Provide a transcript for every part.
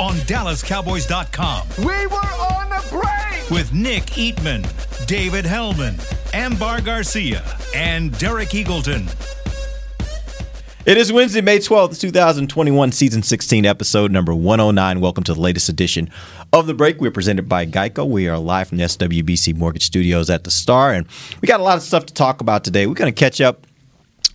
on DallasCowboys.com We were on a break. with Nick Eatman, David Helman, Ambar Garcia, and Derek Eagleton. It is Wednesday, May 12th, 2021, season 16, episode number 109. Welcome to the latest edition of The Break. We're presented by Geico. We are live from the SWBC Mortgage Studios at the Star, and we got a lot of stuff to talk about today. We're going to catch up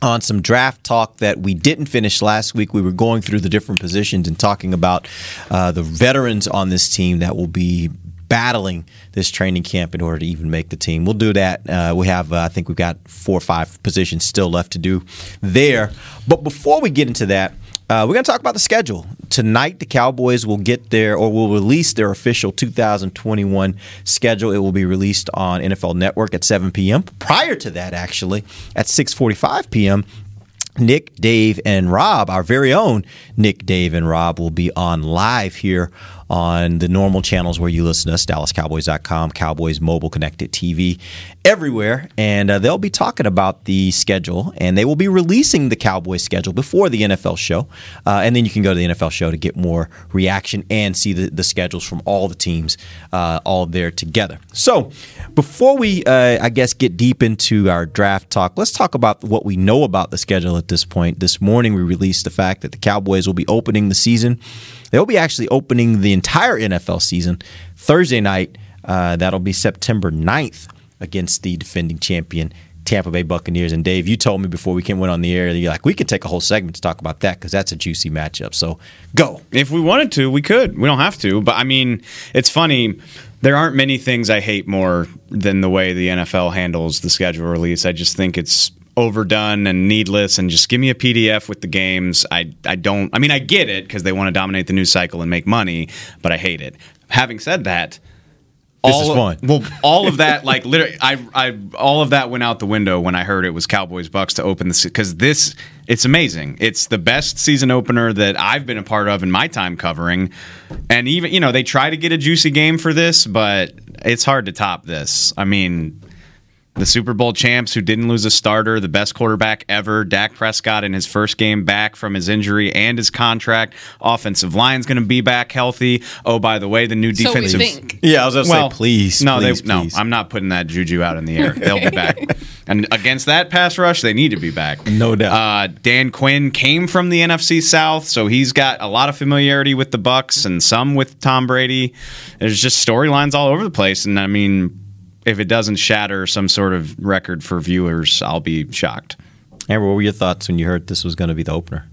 on some draft talk that we didn't finish last week. We were going through the different positions and talking about uh, the veterans on this team that will be battling this training camp in order to even make the team. We'll do that. Uh, we have, uh, I think we've got four or five positions still left to do there. But before we get into that, uh, we're going to talk about the schedule. Tonight, the Cowboys will get their or will release their official 2021 schedule. It will be released on NFL Network at 7 p.m. Prior to that, actually, at 6:45 p.m., Nick, Dave, and Rob, our very own Nick, Dave, and Rob, will be on live here on the normal channels where you listen to us, DallasCowboys.com, Cowboys Mobile Connected TV, everywhere. And uh, they'll be talking about the schedule, and they will be releasing the Cowboys schedule before the NFL show. Uh, and then you can go to the NFL show to get more reaction and see the, the schedules from all the teams uh, all there together. So before we, uh, I guess, get deep into our draft talk, let's talk about what we know about the schedule at this point. This morning, we released the fact that the Cowboys will be opening the season. They'll be actually opening the entire NFL season Thursday night. Uh, that'll be September 9th against the defending champion Tampa Bay Buccaneers. And Dave, you told me before we came went on the air that you're like, we could take a whole segment to talk about that because that's a juicy matchup. So go. If we wanted to, we could. We don't have to. But I mean, it's funny. There aren't many things I hate more than the way the NFL handles the schedule release. I just think it's overdone and needless and just give me a PDF with the games. I I don't I mean I get it because they want to dominate the news cycle and make money, but I hate it. Having said that, This all is of- well, all of that, like literally, I, I, all of that went out the window when I heard it was Cowboys Bucks to open the because this, it's amazing. It's the best season opener that I've been a part of in my time covering, and even you know they try to get a juicy game for this, but it's hard to top this. I mean. The Super Bowl champs who didn't lose a starter, the best quarterback ever, Dak Prescott in his first game back from his injury and his contract. Offensive line's going to be back healthy. Oh, by the way, the new So we defensive think. Yeah, I was going to well, say, please, no, please, they, please. no, I'm not putting that juju out in the air. They'll be back, and against that pass rush, they need to be back. No doubt. Uh, Dan Quinn came from the NFC South, so he's got a lot of familiarity with the Bucks and some with Tom Brady. There's just storylines all over the place, and I mean, if it doesn't shatter some sort of record for viewers, I'll be shocked. Amber, what were your thoughts when you heard this was going to be the opener?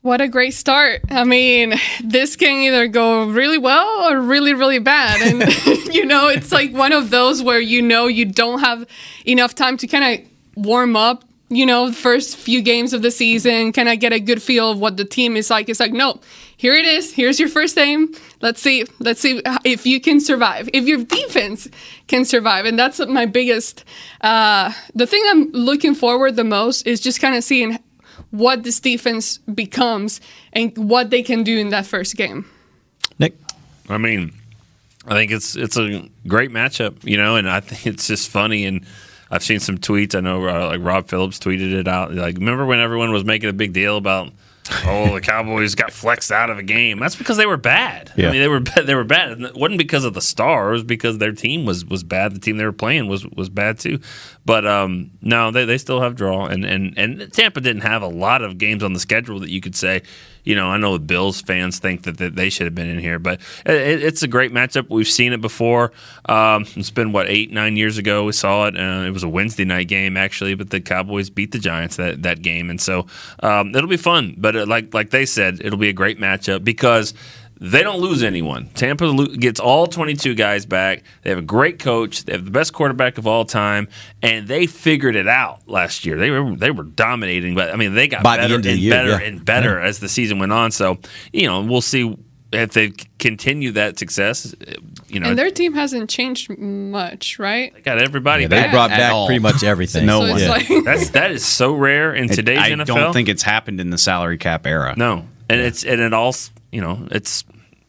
What a great start. I mean, this can either go really well or really, really bad. And, you know, it's like one of those where you know you don't have enough time to kind of warm up, you know, the first few games of the season, kind of get a good feel of what the team is like. It's like, no, here it is. Here's your first game. Let's see. Let's see if you can survive, if your defense can survive. And that's my biggest, uh, the thing I'm looking forward the most is just kind of seeing what this defense becomes and what they can do in that first game. Nick? I mean, I think it's it's a great matchup, you know, and I think it's just funny. And I've seen some tweets. I know uh, like Rob Phillips tweeted it out. Like, remember when everyone was making a big deal about, oh, the Cowboys got flexed out of a game? That's because they were bad. Yeah. I mean, they were they were bad. It wasn't because of the stars, because their team was was bad. The team they were playing was was bad too. But um, no, they, they still have draw, and, and and Tampa didn't have a lot of games on the schedule that you could say. You know, I know the Bills fans think that, that they should have been in here, but it, it's a great matchup. We've seen it before. Um, it's been what eight, nine years ago we saw it. Uh, it was a Wednesday night game actually, but the Cowboys beat the Giants that, that game, and so um, it'll be fun. But uh, like like they said, it'll be a great matchup because they don't lose anyone. Tampa lo- gets all 22 guys back. They have a great coach. They have the best quarterback of all time, and they figured it out last year. They were they were dominating, but I mean they got By better end of the and year, better yeah. and better as the season went on. So you know we'll see if they continue that success, uh, you know, And their team hasn't changed much, right? they got everybody Yeah, they brought back all. pretty much everything. No so one. Yeah. like That's that is so rare in It- today's I NFL. I don't think it's happened in the salary cap era. No, and it's and it all you know it's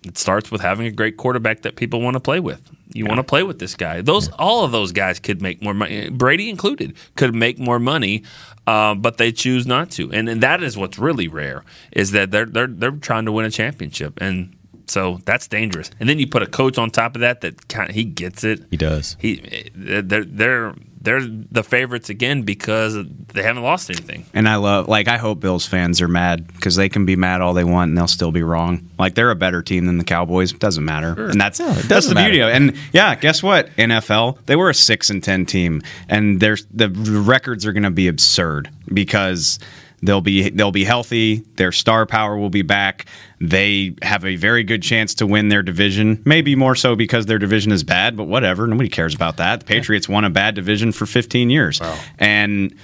it starts with having a great quarterback that people want to play with. You want to play with this guy. Those all of those guys could make more money, Brady included, could make more money, uh, but they choose not to. And, and that is what's really rare is that they're they're they're trying to win a championship, and so that's dangerous. And then you put a coach on top of that that kind of, he gets it. He does. He they're they're they're the favorites again because they haven't lost anything. And I love, like, I hope Bills fans are mad because they can be mad all they want and they'll still be wrong. Like, they're a better team than the Cowboys. Doesn't matter. And that's No, that's doesn't the beauty of it. And yeah, guess what? NFL, they were a six and ten team, and there's the records are going to be absurd because they'll be they'll be healthy. Their star power will be back. They have a very good chance to win their division. Maybe more so because their division is bad, but whatever. Nobody cares about that. The Patriots won a bad division for 15 years, and.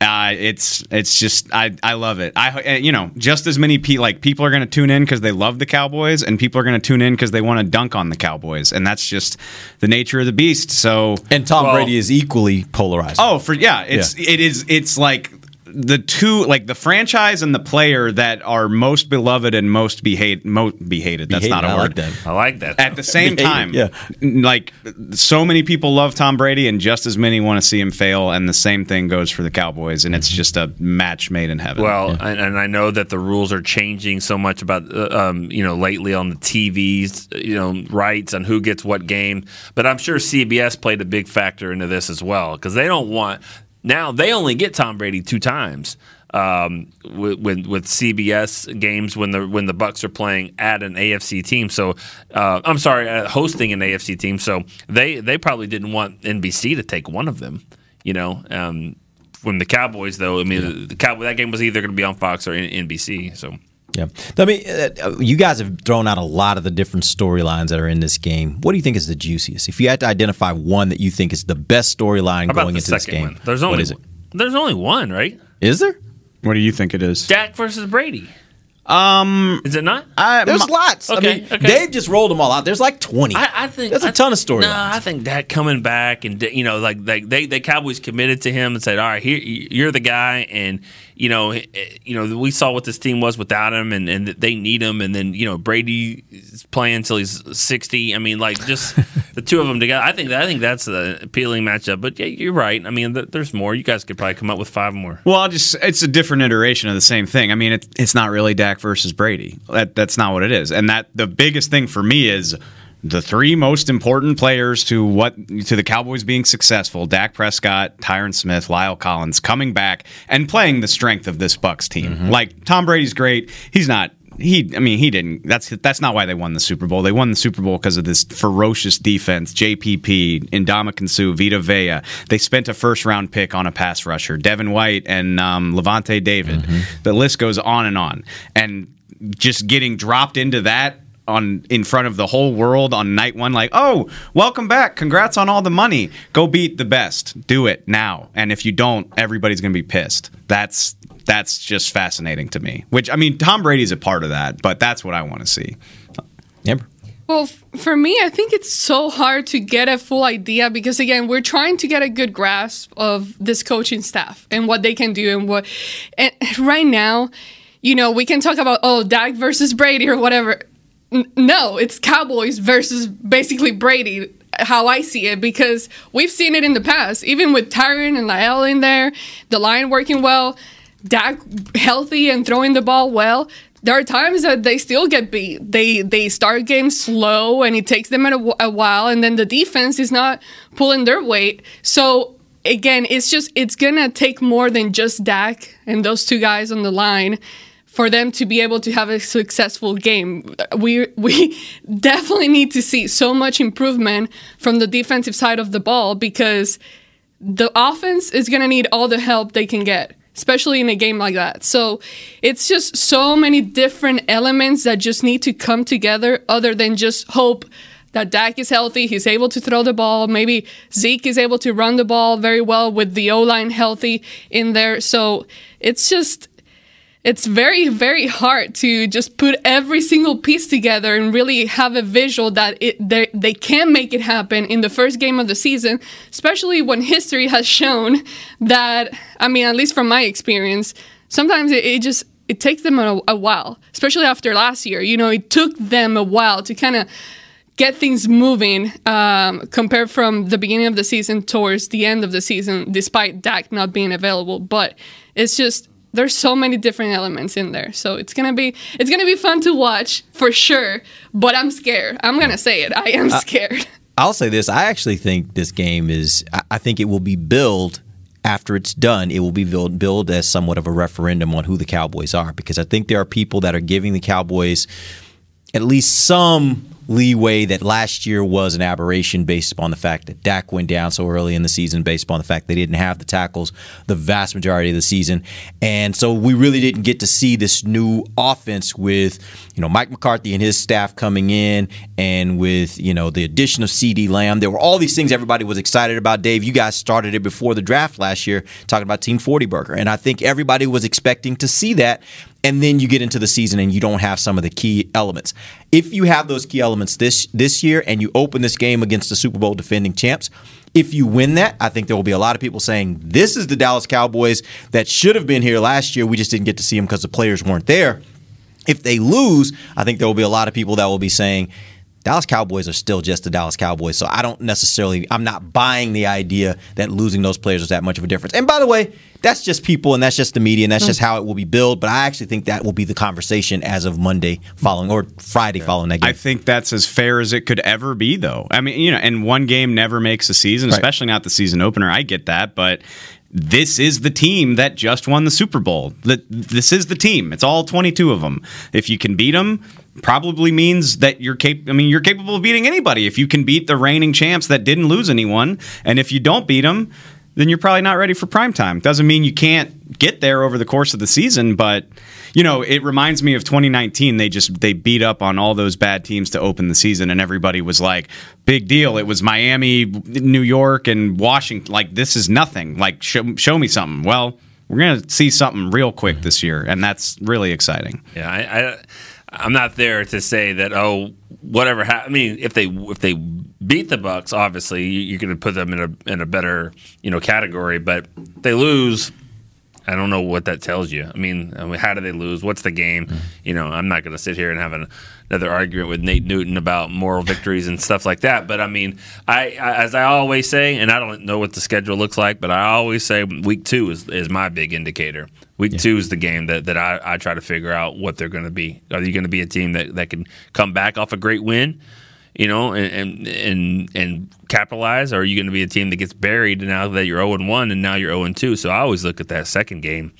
Uh, it's it's just I, I love it. I uh, you know just as many pe- like people are going to tune in because they love the Cowboys, and people are going to tune in because they want to dunk on the Cowboys, and that's just the nature of the beast. So And Tom Well- Brady is equally polarized. Oh, for yeah, it's it is it's like the two like the franchise and the player that are most beloved and most be hate mo- be hated. That's Be not a hated, I word. like that. I like that. At the same Be hated, time, yeah. like so many people love Tom Brady, and just as many want to see him fail. And the same thing goes for the Cowboys, and it's just a match made in heaven. Well, and, and I know that the rules are changing so much about uh, um, you know lately on the TVs, you know rights on who gets what game. But I'm sure CBS played a big factor into this as well because they don't want now they only get Tom Brady two times. Um, with, with with CBS games when the when the Bucks are playing at an AFC team, so uh, I'm sorry, uh, hosting an AFC team, so they they probably didn't want NBC to take one of them, you know. Um, from the Cowboys, though, I mean, the Cowboy that game was either going to be on Fox or NBC. So Yeah. I mean, uh, you guys have thrown out a lot of the different storylines that are in this game. What do you think is the juiciest? If you had to identify one that you think is the best storyline going into this game, one? There's only is it? there's only one, right? Is there? what do you think it is? Dak versus Brady. Um, is it not? I, There's my- lots. I Okay, mean, okay. Dave just rolled them all out. There's like 20. I, I think There's a I- ton of storylines. No, I think that coming back and you know, like they, they the Cowboys committed to him and said, "All right, here you're the guy," and you know, eh, you know, we saw what this team was without him, and and they need him, and then you know, Brady is playing until he's sixty. I mean, like just the two of them together. I think I think that's the appealing matchup. But yeah, you're right. I mean, th- there's more. You guys could probably come up with five more. Well, I'll just it's a different iteration of the same thing. I mean, it, it's not really Dak versus Brady. That that's not what it is. And that the biggest thing for me is the three most important players to what to the Cowboys being successful: Dak Prescott, Tyron Smith, La'el Collins coming back and playing the strength of this Bucks team. Mm-hmm. Like Tom Brady's great. He's not he I mean he didn't that's that's not why they won the Super Bowl. They won the Super Bowl because of this ferocious defense, JPP, Ndamukong Suh, Vita Vea. They spent a first round pick on a pass rusher, Devin White and um, Lavonte David. The list goes on and on. And just getting dropped into that on in front of the whole world on night one like oh welcome back congrats on all the money go beat the best do it now and if you don't everybody's gonna be pissed that's that's just fascinating to me which i mean tom brady's a part of that but that's what i want to see Amber? Well, for me, I think it's so hard to get a full idea because again, we're trying to get a good grasp of this coaching staff and what they can do and what. And right now, you know, we can talk about oh, Dak versus Brady or whatever. N- no, it's Cowboys versus basically Brady. How I see it, because we've seen it in the past, even with Tyron and La'el in there, the line working well, Dak healthy and throwing the ball well there are times that they still get beat. They they start games slow and it takes them a, a while, and then the defense is not pulling their weight. So again, it's just it's gonna take more than just Dak and those two guys on the line for them to be able to have a successful game. We we definitely need to see so much improvement from the defensive side of the ball because the offense is to need all the help they can get, especially in a game like that. So it's just so many different elements that just need to come together other than just hope that Dak is healthy, he's able to throw the ball. Maybe Zeke is able to run the ball very well with the O line healthy in there. So it's just. It's very very hard to just put every single piece together and really have a visual that it they, they can make it happen in the first game of the season especially when history has shown that i mean at least from my experience sometimes it, it just it takes them a, a while especially after last year you know it took them a while to kind of get things moving um, compared from the beginning of the season towards the end of the season, despite Dak not being available. But it's just there's so many different elements in there, so it's gonna be it's gonna be fun to watch for sure. But I'm scared. I'm gonna say it. I am scared. I'll say this. I actually think this game is. I- I think it will be billed after it's done. It will be billed, billed as somewhat of a referendum on who the Cowboys are, because I think there are people that are giving the Cowboys at least some leeway that last year was an aberration based upon the fact that Dak went down so early in the season, based upon the fact they didn't have the tackles the vast majority of the season. And so we really didn't get to see this new offense with, you know, Mike McCarthy and his staff coming in and with, you know, the addition of CeeDee Lamb. There were all these things everybody was excited about. Dave, you guys started it before the draft last year talking about Team 40 Burger. And I think everybody was expecting to see that and then you get into the season and you don't have some of the key elements. If you have those key elements this this year and you open this game against the Super Bowl defending champs, if you win that, I think there will be a lot of people saying this is the Dallas Cowboys that should have been here last year. We just didn't get to see them because the players weren't there. If they lose, I think there will be a lot of people that will be saying Dallas Cowboys are still just the Dallas Cowboys. So I don't necessarily, I'm not buying the idea that losing those players was that much of a difference. And by the way, that's just people and that's just the media and that's just mm. how it will be billed. But I actually think that will be the conversation as of Monday following or Friday following that game. I think that's as fair as it could ever be, though. I mean, you know, and one game never makes a season, Right. especially not the season opener. I get that, but this is the team that just won the Super Bowl. This is the team. It's all 22 of them. If you can beat them, probably means that you're cap- I mean, you're capable of beating anybody. If you can beat the reigning champs that didn't lose anyone, and if you don't beat them, then you're probably not ready for prime time. Doesn't mean you can't get there over the course of the season, but you know, it reminds me of 2019. They just they beat up on all those bad teams to open the season, and everybody was like, "Big deal!" It was Miami, New York, and Washington. Like this is nothing. Like show, show me something. Well, we're gonna see something real quick this year, and that's really exciting. Yeah, I, I I'm not there to say that. Oh, whatever. Ha- I mean, if they if they beat the Bucks, obviously you, you're going to put them in a in a better you know category. But if they lose. I don't know what that tells you. I mean, I mean how do they lose? What's the game? Mm-hmm. You know, I'm not going to sit here and have an, another argument with Nate Newton about moral victories and stuff like that. But I mean, I, I as I always say, and I don't know what the schedule looks like, but I always say week two is, is my big indicator. Week two is the game that, that I, I try to figure out what they're going to be. Are you going to be a team that, that can come back off a great win? you know, and and and, and capitalize, or are you going to be a team that gets buried now that you're 0 and 1 and now you're 0 and 2? So I always look at that second game.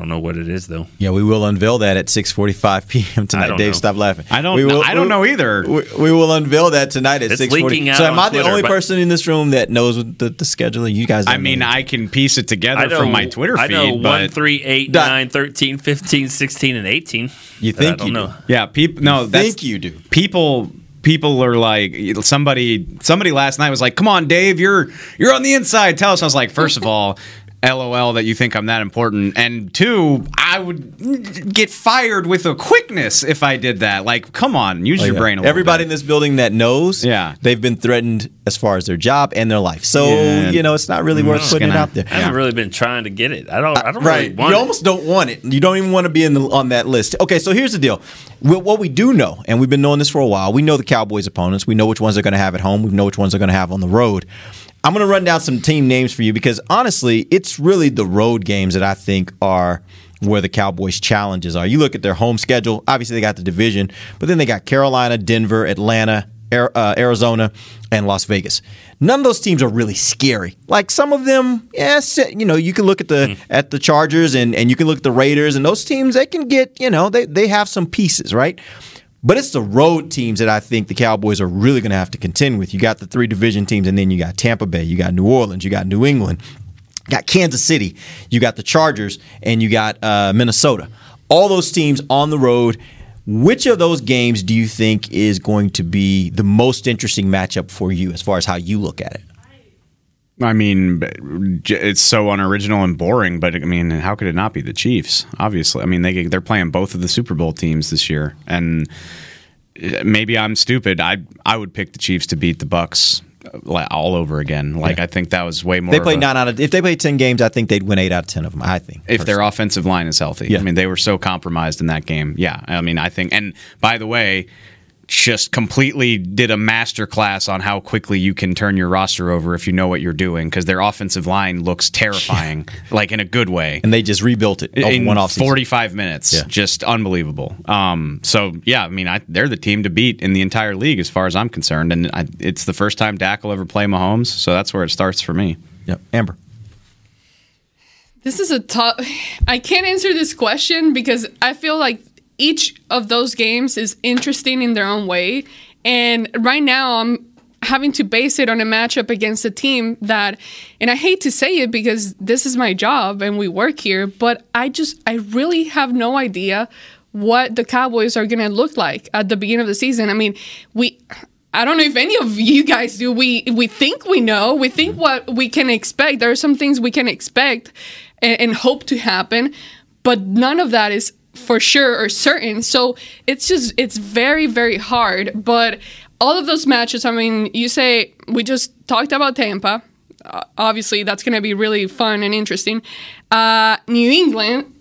I don't know what it is though. yeah, we will unveil that at 6:45 p.m. tonight. Dave, know. stop laughing. I don't We know- will- I don't we- know either. We, we will unveil that tonight at It's 6:40. So am on I the only person in this room that knows the, the scheduling? You guys, don't I mean, know. I can piece it together know from my Twitter feed, I know 1, but 3, 8, Dot. 9, 13, 15, 16, and 18. You But I think don't you know. do. yeah, people. No, that's, think you do. people people are like somebody somebody last night was like come on dave you're you're on the inside tell us i was like first of all lol that you think i'm that important and two i would get fired with a quickness if i did that like come on use oh, your Oh, Yeah. brain a little Everybody bit. in this building that knows, Yeah. they've been threatened as far as their job and their life. So Yeah. you know, it's not really worth putting it gonna- out there. I haven't really been trying to get it. I don't. I don't right. really want it. you it. almost don't want it. You don't even want to be in the, on that list. Okay, so here's the deal. What we do know, and we've been knowing this for a while, we know the Cowboys' opponents. We know which ones they're going to have at home. We know which ones they're going to have on the road. I'm going to run down some team names for you because honestly, it's really the road games that I think are where the Cowboys' challenges are. You look at their home schedule. Obviously, they got the division, but then they got Carolina, Denver, Atlanta, uh, Arizona, and Las Vegas. None of those teams are really scary. Like some of them, yes, you know, you can look at the at the Chargers and, and you can look at the Raiders, and those teams they can get, you know, they they have some pieces, right? But it's the road teams that I think the Cowboys are really going to have to contend with. You got the three division teams, and then you got Tampa Bay, you got New Orleans, you got New England, you got Kansas City, you got the Chargers, and you got uh, Minnesota. All those teams on the road. Which of those games do you think is going to be the most interesting matchup for you as far as how you look at it? I mean, it's so unoriginal and boring, but I mean, how could it not be the Chiefs? Obviously, I mean they they're playing both of the Super Bowl teams this year, and uh, maybe I'm stupid. I I would pick the Chiefs to beat the Bucks uh, all over again. Like I think that was way more. They played a- nine out of if they played ten games, I think they'd win eight out of ten of them. I think if their offensive line is healthy. Yeah. I mean, they were so compromised in that game. Yeah, I mean, I think. And by the way, just completely did a master class on how quickly you can turn your roster over if you know what you're doing because their offensive line looks terrifying, like in a good way. and they just rebuilt it over in one off 45 minutes, Yeah. just unbelievable. Um, so yeah, I mean, I, they're the team to beat in the entire league as far as I'm concerned, and I, it's the first time Dak will ever play Mahomes, so that's where it starts for me. Yep. Amber. This is a tough. I can't answer this question because I feel like each of those games is interesting in their own way. And right now, I'm having to base it on a matchup against a team that, and I hate to say it because this is my job and we work here, but I just, I really have no idea what the Cowboys are going to look like at the beginning of the season. I mean, we, I don't know if any of you guys do. We we think we know. We think what we can expect. There are some things we can expect and, and hope to happen, but none of that is for sure or certain. So it's just it's very very hard. But all of those matches. I mean, you say we just talked about Tampa. Uh, obviously, that's going to be really fun and interesting. Uh, New England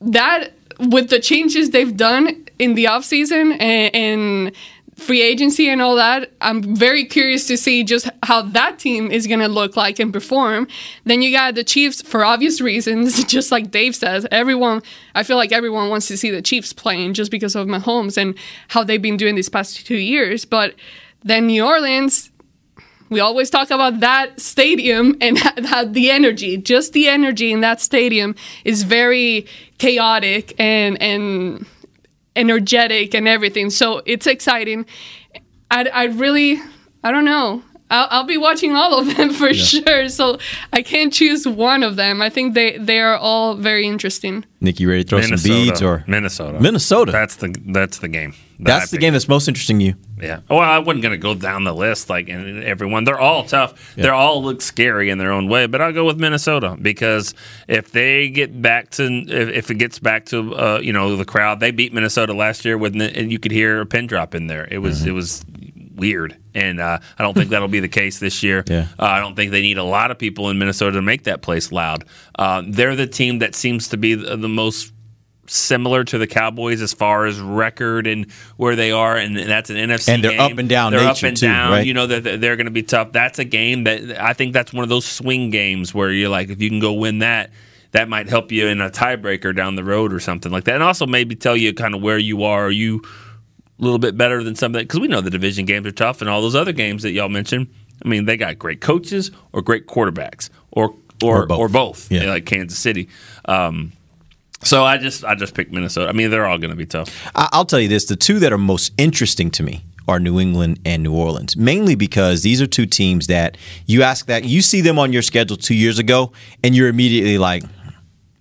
that with the changes they've done in the offseason and, and free agency and all that, I'm very curious to see just how that team is going to look like and perform. Then you got the Chiefs for obvious reasons, just like Dave says. Everyone, I feel like everyone wants to see the Chiefs playing just because of Mahomes and how they've been doing these past two years. But then New Orleans, we always talk about that stadium and that the energy, just the energy in that stadium is very chaotic and and energetic and everything. So it's exciting. I I really I don't know. I'll, I'll be watching all of them for sure. So I can't choose one of them. I think they they are all very interesting. Nick, you ready to throw Minnesota, some beads or Minnesota? Minnesota. That's the that's the game. that That's I the game that's most interesting to you. Yeah. Well, I wasn't going to go down the list like and everyone. They're all tough. They all look scary in their own way. But I'll go with Minnesota because if they get back to if, if it gets back to uh, you know the crowd, they beat Minnesota last year with and you could hear a pin drop in there. It was Mm-hmm. it was weird, and uh, I don't think that'll be the case this year. Yeah. Uh, I don't think they need a lot of people in Minnesota to make that place loud. Uh, they're the team that seems to be the, the most similar to the Cowboys as far as record and where they are, and that's an NFC. And they're game. up and down They're up and too, down. right? You know that that they're going to be tough. That's a game that I think that's one of those swing games where you're like, if you can go win that. That might help you in a tiebreaker down the road or something like that, and also maybe tell you kind of where you are. Are you a little bit better than something? Because we know the division games are tough, and all those other games that y'all mentioned. I mean, they got great coaches or great quarterbacks, or or Or both. or both, Yeah. like Kansas City. Um, so I just I just picked Minnesota. I mean, they're all going to be tough. I'll tell you this: the two that are most interesting to me are New England and New Orleans, mainly because these are two teams that you ask that you see them on your schedule two years ago, and you're immediately like,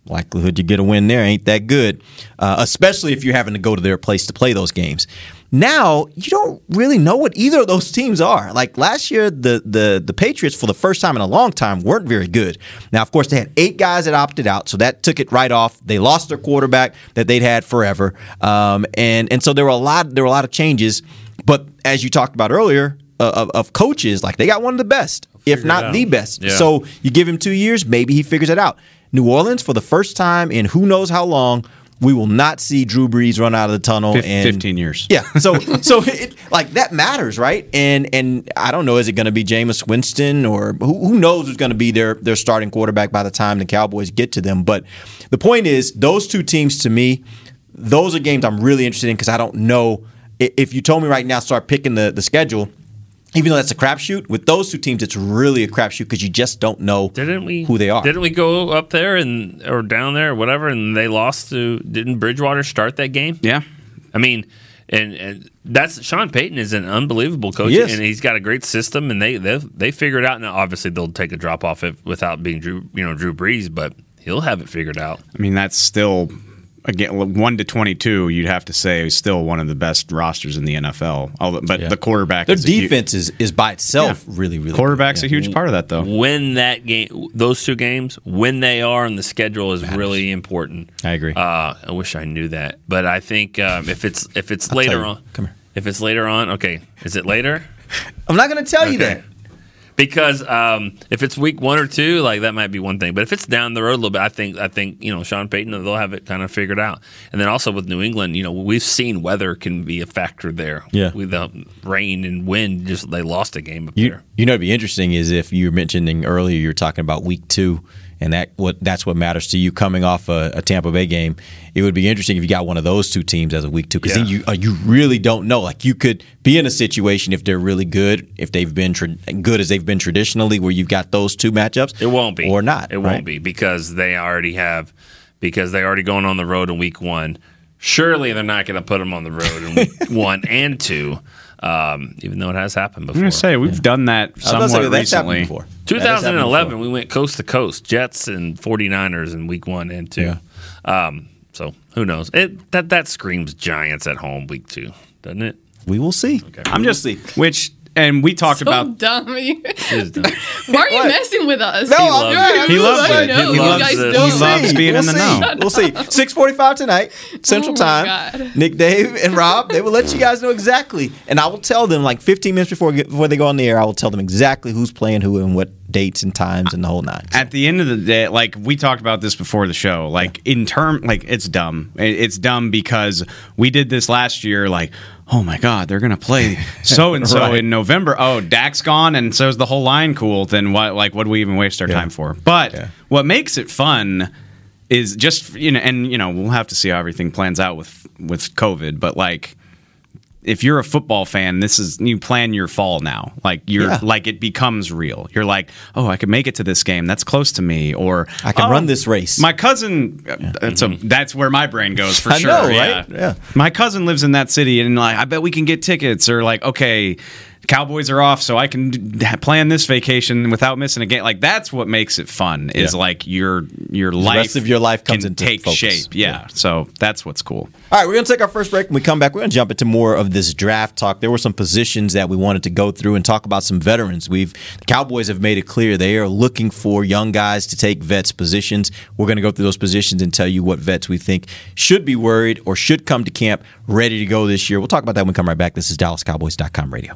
likelihood you get a win there ain't that good, uh, especially if you're having to go to their place to play those games. Now you don't really know what either of those teams are. Like last year, the the the Patriots for the first time in a long time weren't very good. Now, of course, they had eight guys that opted out, so that took it right off. They lost their quarterback that they'd had forever, um, and and so there were a lot there were a lot of changes. But as you talked about earlier, uh, of, of coaches, like they got one of the best, if figure not the best. Yeah. So you give him two years, maybe he figures it out. New Orleans, for the first time in who knows how long, we will not see Drew Brees run out of the tunnel. Fif- and 15 years. Yeah, so so it, like that matters, right? And and I don't know, is it going to be Jameis Winston or who, who knows who's going to be their their starting quarterback by the time the Cowboys get to them? But the point is, those two teams to me, those are games I'm really interested in because I don't know if you told me right now start picking the the schedule. Even though that's a crapshoot, with those two teams, it's really a crapshoot because you just don't know Didn't we? who they are. Didn't we go up there and or down there or whatever, and they lost to? Didn't Bridgewater start that game? Yeah. I mean, and, and that's Sean Payton is an unbelievable coach, He is. and he's got a great system, and they they they figure it out. Now, obviously, they'll take a drop off if, without being Drew, you know, Drew Brees, but he'll have it figured out. I mean, that's still again one to twenty two, you'd have to say is still one of the best rosters in the NFL. Although, but Yeah. the quarterback, Their is a hu- defense is, is by itself Yeah. really, really quarterback's good. a huge part of that, though. When that game, those two games, when they are on the schedule is really important. I agree. Uh, I wish I knew that, but I think um, if it's if it's I'll later on, Come here. if it's later on, okay, is it later? I'm not going to tell you that. Because um, if it's week one or two, like that might be one thing. But if it's down the road a little bit, I think I think you know Sean Payton they'll have it kind of figured out. And then also with New England, you know we've seen weather can be a factor there. Yeah. with the rain and wind, just they lost a game up You, there. you know, it'd be interesting is if you were mentioning earlier, you were talking about week two, and that what that's what matters to you coming off a, a Tampa Bay game. It would be interesting if you got one of those two teams as a week two, because then Yeah. you uh, you really don't know. Like you could be in a situation if they're really good, if they've been tra- good as they've been traditionally, where you've got those two matchups. It won't be or not. It right? won't be because they already have because they already going on the road in week one. Surely they're not going to put them on the road in week one and two, um, even though it has happened I'm before. gonna say we've done that I was gonna say, somewhat that's happened recently. before. That has happened 2011, before. we went coast to coast, Jets and 49ers in week one and two. Um, so who knows? It that that screams Giants at home week two, doesn't it? We will see. I'm just see. which, and we talked So about dumb. You- It is. Why are you What? messing with us? No, He loves good. it. I'm He loves it. know, He you loves it. He loves being we'll in the see. know. We'll see. Six forty-five tonight, Central Oh Time. God. Nick, Dave, and Rob. They will let you guys know exactly, and I will tell them like fifteen minutes before before they go on the air. I will tell them exactly who's playing who and what dates and times and the whole nine. at the end of the day, like we talked about this before the show, like in term, like it's dumb. It's dumb because we did this last year. Like, oh my god, they're gonna play so and so in November. Oh, Dak's gone, and so's the whole line. Cool. Then what? Like, what do we even waste our time for? But Yeah. what makes it fun is just you know, and you know, we'll have to see how everything plans out with with COVID. But like. If you're a football fan, this is you plan your fall now. Like you're Yeah. like it becomes real. You're like, oh, I could make it to this game. That's close to me. Or I can "Oh, run this race." My cousin. Uh, that's a, mm-hmm. that's where my brain goes for I sure. know, yeah. right? Yeah. My cousin lives in that city, and like, I bet we can get tickets. Or like, okay, Cowboys are off, so I can plan this vacation without missing a game. Like that's what makes it fun. Is Yeah. like your your life. rest of your life comes into take focus. shape. Yeah. Yeah. So that's what's cool. All right, we're going to take our first break. When we come back, we're going to jump into more of this draft talk. There were some positions that we wanted to go through and talk about some veterans. We've the Cowboys have made it clear they are looking for young guys to take vets positions. We're going to go through those positions and tell you what vets we think should be worried or should come to camp ready to go this year. We'll talk about that when we come right back. This is DallasCowboys.com radio.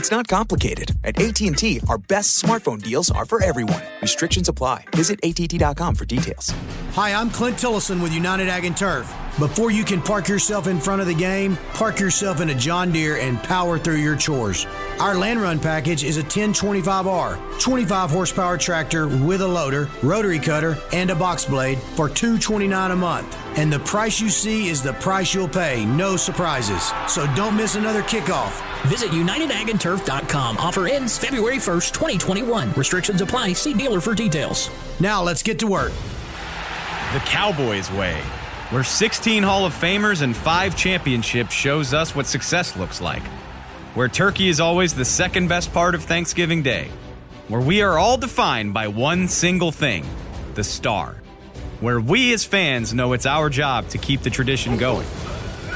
It's not complicated. At AT&T, our best smartphone deals are for everyone. Restrictions apply. Visit att.com for details. Hi, I'm Clint Tillison with United Ag and Turf. Before you can park yourself in front of the game, park yourself in a John Deere and power through your chores. Our land run package is a 1025R, 25 horsepower tractor with a loader, rotary cutter, and a box blade for $229 a month. And the price you see is the price you'll pay, no surprises. So don't miss another kickoff. Visit UnitedAgAndTurf.com. Offer ends February 1st, 2021. Restrictions apply. See dealer for details. Now let's get to work. The Cowboys way, where 16 Hall of Famers and 5 championships shows us what success looks like. Where turkey is always the second best part of Thanksgiving Day. Where we are all defined by one single thing the star. Where we as fans know it's our job to keep the tradition going.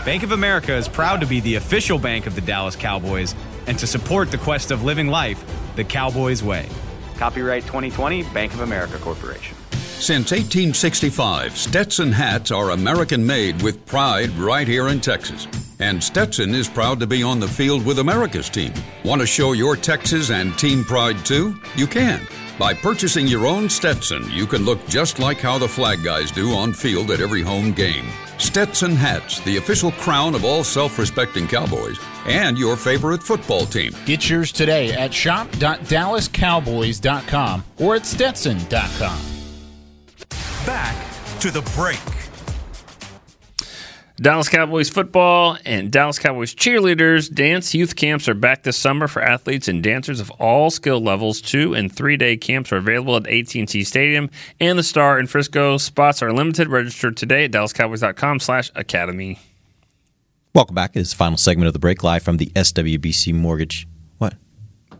Bank of America is proud to be the official bank of the Dallas Cowboys and to support the quest of living life the Cowboys way. Copyright 2020, Bank of America Corporation. Since 1865, Stetson hats are American made with pride right here in Texas. And Stetson is proud to be on the field with America's team. Want to show your Texas and team pride too? You can. By purchasing your own Stetson, you can look just like how the flag guys do on field at every home game. Stetson hats, the official crown of all self respecting Cowboys and your favorite football team. Get yours today at shop.dallascowboys.com or at stetson.com. Back to the break. Dallas Cowboys football and Dallas Cowboys cheerleaders dance youth camps are back this summer for athletes and dancers of all skill levels. Two and three day camps are available at AT&T Stadium and the Star in Frisco. Spots are limited. Register today at DallasCowboys.com/academy. Welcome back. It's the final segment of the break live from the SWBC Mortgage.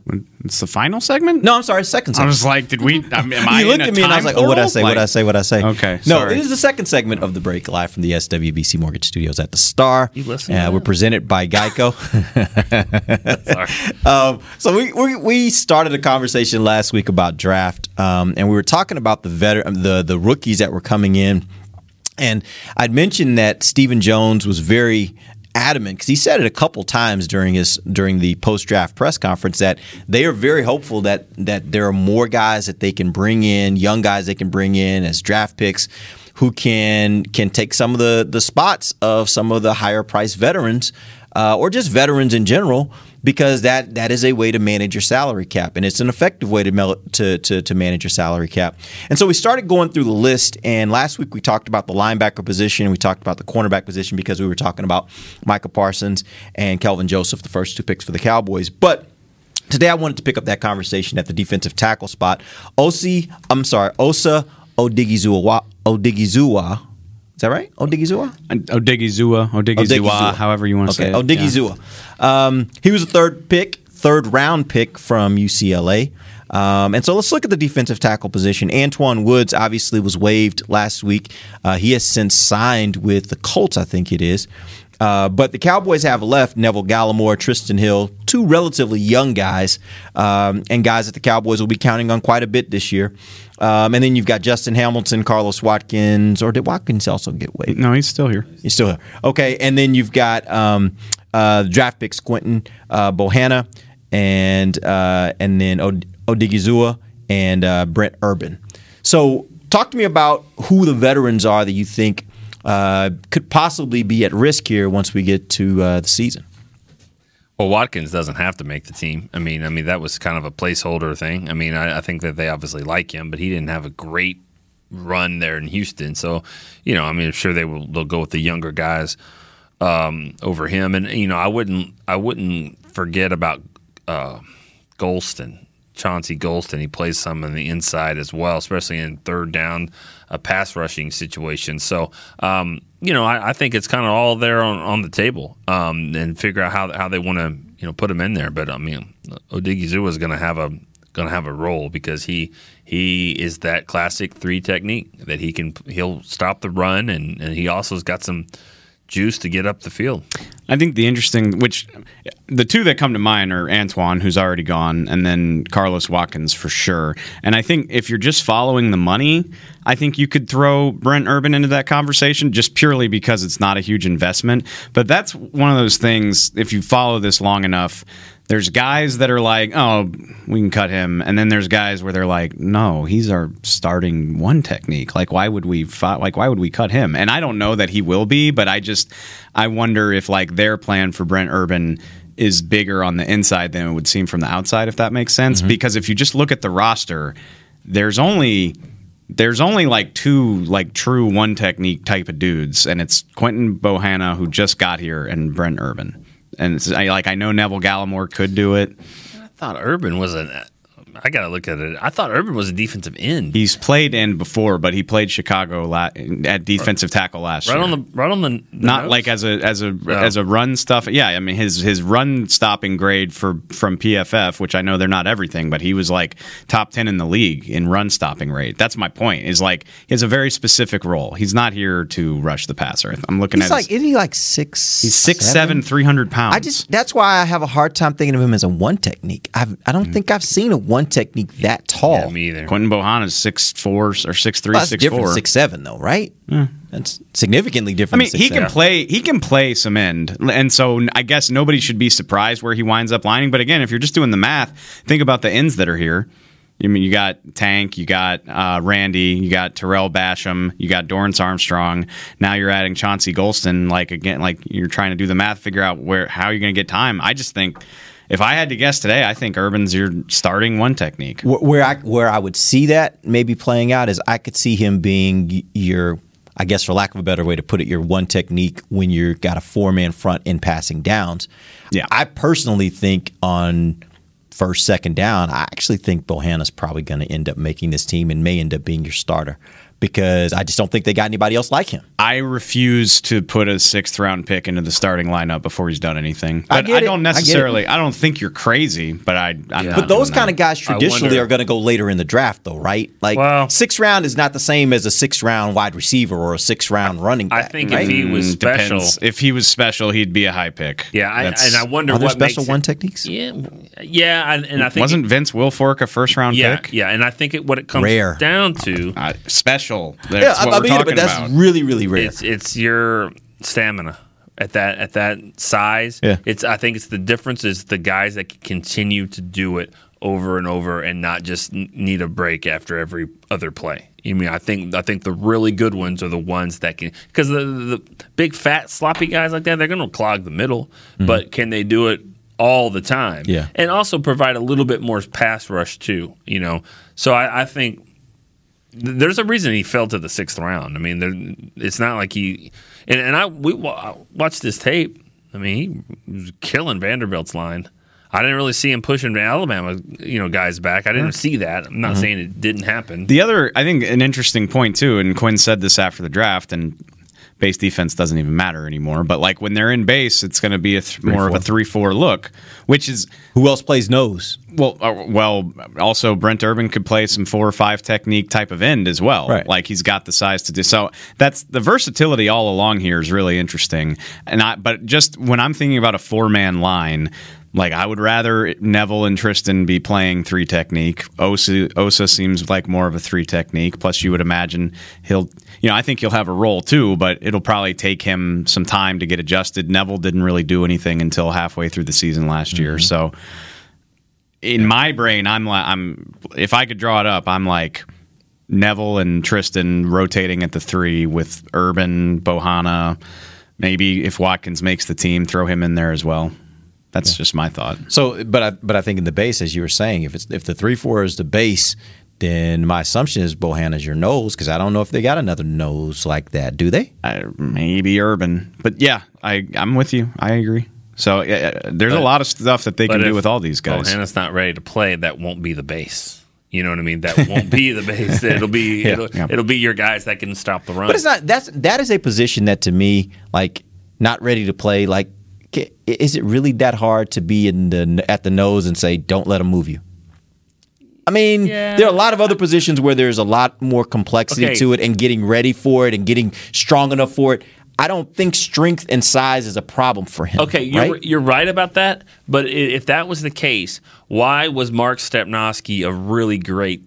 What? It's the final segment? No, I'm sorry, second segment. I was like, did we? I mean, am I you looked in a at me and I was like, "Oh, what I portal? say? What I say? What I say?" Okay, no, sorry. it is the second segment of the break live from the SWBC Mortgage Studios at the Star. You listen Uh, to we're presented by Geico. um, so we, we we started a conversation last week about draft, um, and we were talking about the veteran, the the rookies that were coming in, and I'd mentioned that Stephen Jones was very adamant because he said it a couple times during his during the post draft press conference that they are very hopeful that that there are more guys that they can bring in, young guys they can bring in as draft picks who can can take some of the the spots of some of the higher priced veterans uh, or just veterans in general because that that is a way to manage your salary cap and it's an effective way to, to to to manage your salary cap. And so we started going through the list and last week we talked about the linebacker position, we talked about the cornerback position because we were talking about Micah Parsons and Kelvin Joseph, the first two picks for the Cowboys. But Today, I wanted to pick up that conversation at the defensive tackle spot. Osi, I'm sorry, Osa Odighizuwa. Odighizuwa. Is that right? Odighizuwa? Odighizuwa, Odighizuwa, however you want to okay. say it. Odighizuwa. Um, he was a third pick, third round pick from UCLA. Um, and so let's look at the defensive tackle position. Antwaun Woods obviously was waived last week. Uh, he has since signed with the Colts, I think it is. Uh, but the Cowboys have left Neville Gallimore, Trysten Hill, two relatively young guys, um, and guys that the Cowboys will be counting on quite a bit this year. Um, and then you've got Justin Hamilton, Carlos Watkins, or did Watkins also get waived? No, he's still here. He's still here. Okay, and then you've got um, uh, draft picks Quinton uh, Bohanna and uh, and then Od- Odighizuwa and uh, Brent Urban. So talk to me about who the veterans are that you think uh, could possibly be at risk here once we get to uh, the season. Well, Watkins doesn't have to make the team. I mean, I mean that was kind of a placeholder thing. I mean, I, I think that they obviously like him, but he didn't have a great run there in Houston. So, you know, I mean, I'm sure they will they'll go with the younger guys um, over him. And you know, I wouldn't I wouldn't forget about uh, Golston, Chauncey Golston. He plays some on the inside as well, especially in third down, a pass rushing situation. So, um, you know, I, I think it's kind of all there on, on the table, um, and figure out how how they want to you know put him in there. But I mean, Odighizuwa is going to have a going to have a role because he he is that classic three technique that he can he'll stop the run and, and he also has got some juice to get up the field. I think the interesting, which the two that come to mind are Antwaun, who's already gone, and then Carlos Watkins for sure. And I think if you're just following the money, I think you could throw Brent Urban into that conversation just purely because it's not a huge investment. But that's one of those things, if you follow this long enough, there's guys that are like, oh, we can cut him, and then there's guys where they're like, no, he's our starting one technique. Like, why would we, fi- like, why would we cut him? And I don't know that he will be, but I just, I wonder if like their plan for Brent Urban is bigger on the inside than it would seem from the outside, if that makes sense. Mm-hmm. Because if you just look at the roster, there's only there's only like two like true one technique type of dudes, and it's Quinton Bohanna who just got here and Brent Urban. And I, like I know Neville Gallimore could do it. I thought Urban was an. I got to look at it. I thought Urban was a defensive end. He's played in before, but he played Chicago la- at defensive tackle last right year. on the right on the, the not nose? like as a as a Oh. as a run stuff. Yeah, I mean his his run stopping grade for from PFF, which I know they're not everything, but he was like top ten in the league in run stopping rate. That's my point. Is like he has a very specific role. He's not here to rush the passer. I'm looking He's at like, his, isn't he like six? he's six seven, three hundred pounds. I just that's why I have a hard time thinking of him as a one technique. I've, I don't mm. think I've seen a one technique that tall. Yeah, me either. Quinton Bohan is six four or six three, Well, six different. four. Six seven though, right? That's significantly different. I mean, he can play. He can play some end, and so I guess nobody should be surprised where he winds up lining. But again, if you're just doing the math, think about the ends that are here. I mean, you got Tank, you got uh, Randy, you got Tarell Basham, you got Dorance Armstrong. Now you're adding Chauncey Golston. Like again, like you're trying to do the math, figure out where how you're going to get time. I just think. If I had to guess today, I think Urban's your starting one technique. Wh- where I where I would see that maybe playing out is I could see him being your I guess for lack of a better way to put it, your one technique when you've got a four man front in passing downs. Yeah. I personally think on first, second down, I actually think Bohanna's probably going to end up making this team and may end up being your starter because I just don't think they got anybody else like him. I refuse to put a sixth round pick into the starting lineup before he's done anything. I But get I, don't I get it. necessarily. I, don't think you're crazy, but I. I'm not But those kind that. of guys traditionally are going to go later in the draft, though, right? Like Well- sixth round is not the same as a sixth round wide receiver or a sixth round running back. I think right? if he was Mm, special, depends. If he was special, he'd be a high pick. yeah, I, and I wonder Are there what special makes one it, techniques? Yeah, yeah, and, and I think wasn't Vince Wilfork a first round yeah, pick? yeah, and I think it, what it comes Rare. down to Uh, special. That's Yeah, I, what I we're mean, talking but that's about. really, really rare. it's it's your stamina at that at that size. Yeah. It's I think it's the difference is the guys that can continue to do it over and over and not just need a break after every other play. I mean, I think I think the really good ones are the ones that can because the, the big fat sloppy guys like that they're going to clog the middle, but can they do it all the time? Yeah. and also provide a little bit more pass rush too. You know, so I, I think th- there's a reason he fell to the sixth round. I mean, there, it's not like he and, and I we wa- watched this tape. I mean, he was killing Vanderbilt's line. I didn't really see him pushing Alabama, you know, guys back. I didn't see that. I'm not mm-hmm. saying it didn't happen. The other, I think, an interesting point too, and Quinn said this after the draft, and base defense doesn't even matter anymore. But like when they're in base, it's going to be a th- more of a three-four look, which is Who else plays nose? well, uh, well. Also, Brent Urban could play some four or five technique type of end as well. Right. Like he's got the size to do. So that's the versatility all along here is really interesting. And I, but just when I'm thinking about a four-man line. Like I would rather Neville and Trysten be playing three technique. Osa, Osa seems like more of a three technique. Plus, you would imagine he'll, you know, I think he'll have a role too, but it'll probably take him some time to get adjusted. Neville didn't really do anything until halfway through the season last year, mm-hmm. so in my brain, I'm like, I'm if I could draw it up, I'm like Neville and Trysten rotating at the three with Urban, Bohanna. Maybe if Watkins makes the team, throw him in there as well. That's just my thought. So, but I, but I think in the base, as you were saying, if it's if the three four is the base, then my assumption is Bohanna's your nose because I don't know if they got another nose like that. Do they? Uh, maybe Urban, but yeah, I I'm with you. I agree. So uh, there's a lot of stuff that they can do with all these guys. Bohannon's not ready to play. That won't be the base. You know what I mean? That won't be the base. It'll be Yeah. it'll, Yeah. it'll be your guys that can stop the run. But it's not. That's that is a position that to me, like, not ready to play. Like, ca- is it really that hard to be in the at the nose and say, "Don't let them move you"? I mean, Yeah. there are a lot of other positions where there's a lot more complexity Okay. to it and getting ready for it and getting strong enough for it. I don't think strength and size is a problem for him. Okay, you're right? you're right about that. But if that was the case, why was Mark Stepnoski a really great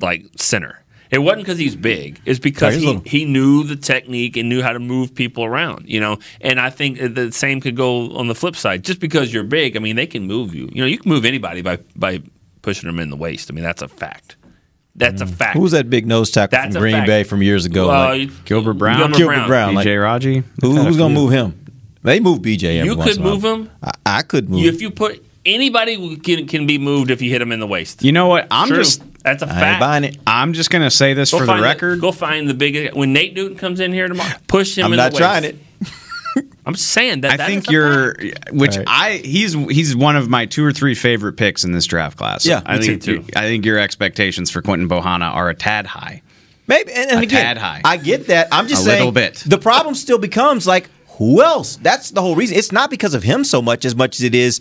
like center? It wasn't because he's big. It's because he, he knew the technique and knew how to move people around. You know, and I think the same could go on the flip side. Just because you're big, I mean, they can move you. You know, you can move anybody by by pushing them in the waist. I mean, that's a fact. That's a mm. fact. Who was that big nose tackle That's from Green fact. Bay from years ago? Well, Like, Gilbert Brown, Gilbert Gilbert Brown, like- BJ Raji. who, who's going to move him? They move BJ. You could in a while. move him. I, I could move. If you put anybody can, can be moved if you hit them in the waist. You know what? I'm True. just that's a I ain't fact. buying it. I'm just gonna say this Go for the find record. go find the big when Nate Newton comes in here tomorrow. Push him. I'm in not the trying waist. it. I'm saying that. I that think is you're, fact. which All right. I he's he's one of my two or three favorite picks in this draft class. Yeah, I think too. I think your expectations for Quinton Bohanna are a tad high. Maybe and, and A again, tad high. I get that. I'm just A saying little bit. The problem still becomes like who else? That's the whole reason. It's not because of him so much as much as it is.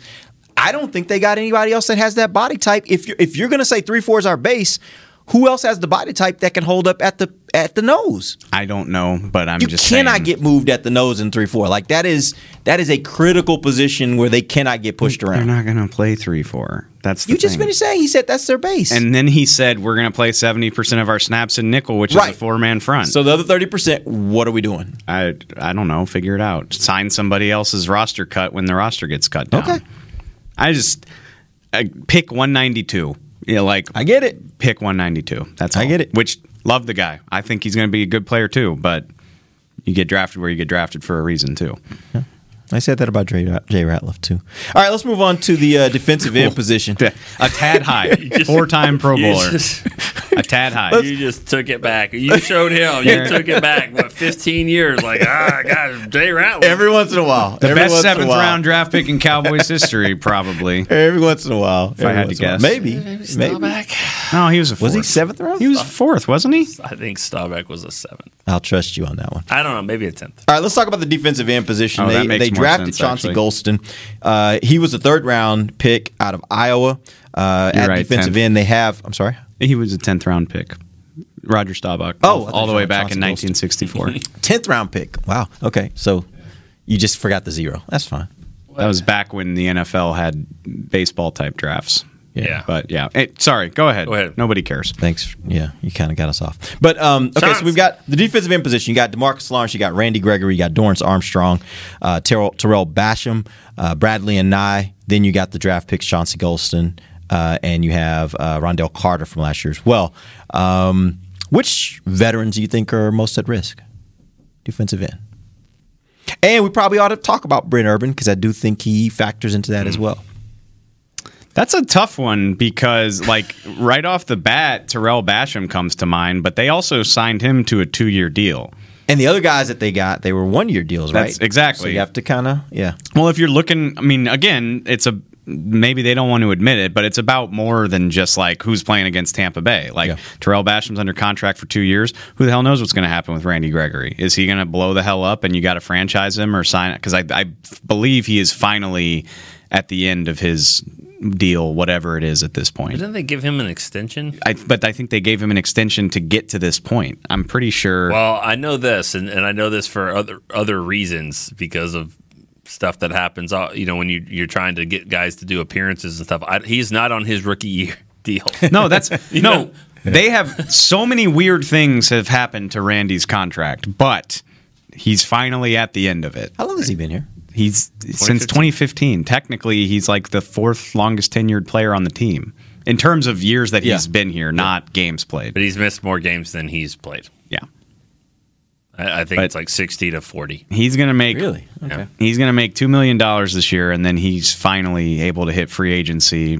I don't think they got anybody else that has that body type. If you're if you're gonna say three four is our base, who else has the body type that can hold up at the at the nose? I don't know, but I'm you just cannot saying, get moved at the nose in three four. Like that is that is a critical position where they cannot get pushed around. They're not going to play three four. That's the You just thing. finished saying he said that's their base. And then he said we're going to play seventy percent of our snaps in nickel, which Right. is a four man front. so the other thirty percent, what are we doing? I I don't know. Figure it out. Sign somebody else's roster cut when the roster gets cut down. Okay. I just I pick 192. Yeah, like I get it. pick 192. That's all. I get it. Which love the guy. I think he's going to be a good player too. But you get drafted where you get drafted for a reason too. I said that about Jay, Jay Ratliff too. All right, let's move on to the uh, defensive end position. A tad high. Four time Pro Bowler. Just- a tad high. You just took it back. You showed him. You took it back. What, 15 years? Like, ah, God, Jay Ratliff. Every once in a while. The Every best once in a seventh while. round draft pick in Cowboys history, probably. Every once in a while. If I had to once in a guess. Maybe. Maybe. No, he was a fourth. Was he seventh round? He was fourth, wasn't he? I think Staubach was a seventh. I'll trust you on that one. I don't know. Maybe a tenth. All right, let's talk about the defensive end position. Oh, they that makes they more drafted sense, Chauncey actually. Golston. Uh, he was a third round pick out of Iowa. Uh, at right, defensive 10th. end, they have. I'm sorry. He was a tenth round pick. Roger Staubach. Oh, all, the way back in 1964. Tenth round pick. Wow. Okay, so you just forgot the zero. That's fine. that was back when the NFL had baseball type drafts. Yeah. But yeah. Hey, sorry, go ahead. Go ahead. Nobody cares. Thanks. Yeah, you kind of got us off. But um, okay, Chance. so we've got the defensive end position. You got Demarcus Lawrence, you got Randy Gregory, you got Dorance Armstrong, uh, Tarell, Tarell Basham, uh, Bradlee Anae. Then you got the draft picks Chauncey Golston, uh, and you have uh, Ron'Dell Carter from last year as well. Um, which veterans do you think are most at risk? Defensive end. And we probably ought to talk about Brent Urban because I do think he factors into that as well. That's a tough one because, like, right off the bat, Tarell Basham comes to mind, but they also signed him to a two year deal. And the other guys that they got, they were one year deals, right? That's exactly. So you have to kind of, yeah. Well, if you're looking, I mean, again, it's a maybe they don't want to admit it, but it's about more than just like who's playing against Tampa Bay. Like Yeah. Tarell Basham's under contract for two years. Who the hell knows what's going to happen with Randy Gregory? Is he going to blow the hell up and you got to franchise him or sign it? Because I, I believe he is finally at the end of his deal, whatever it is at this point. Didn't they give him an extension? I, but I think they gave him an extension to get to this point. I'm pretty sure. Well, I know this, and, and I know this for other other reasons because of stuff that happens. uh, You know, when you you're trying to get guys to do appearances and stuff. I, he's not on his rookie year deal. No, that's You no. know? They have so many weird things have happened to Randy's contract, but he's finally at the end of it. How long has he been here? He's since 2015. Technically, he's like the fourth longest tenured player on the team in terms of years that he's Yeah. been here, not games played. But he's missed more games than he's played. Yeah. I, I think But- it's like sixty to forty. He's gonna make Really? Okay. He's gonna make two million dollars this year, and then he's finally able to hit free agency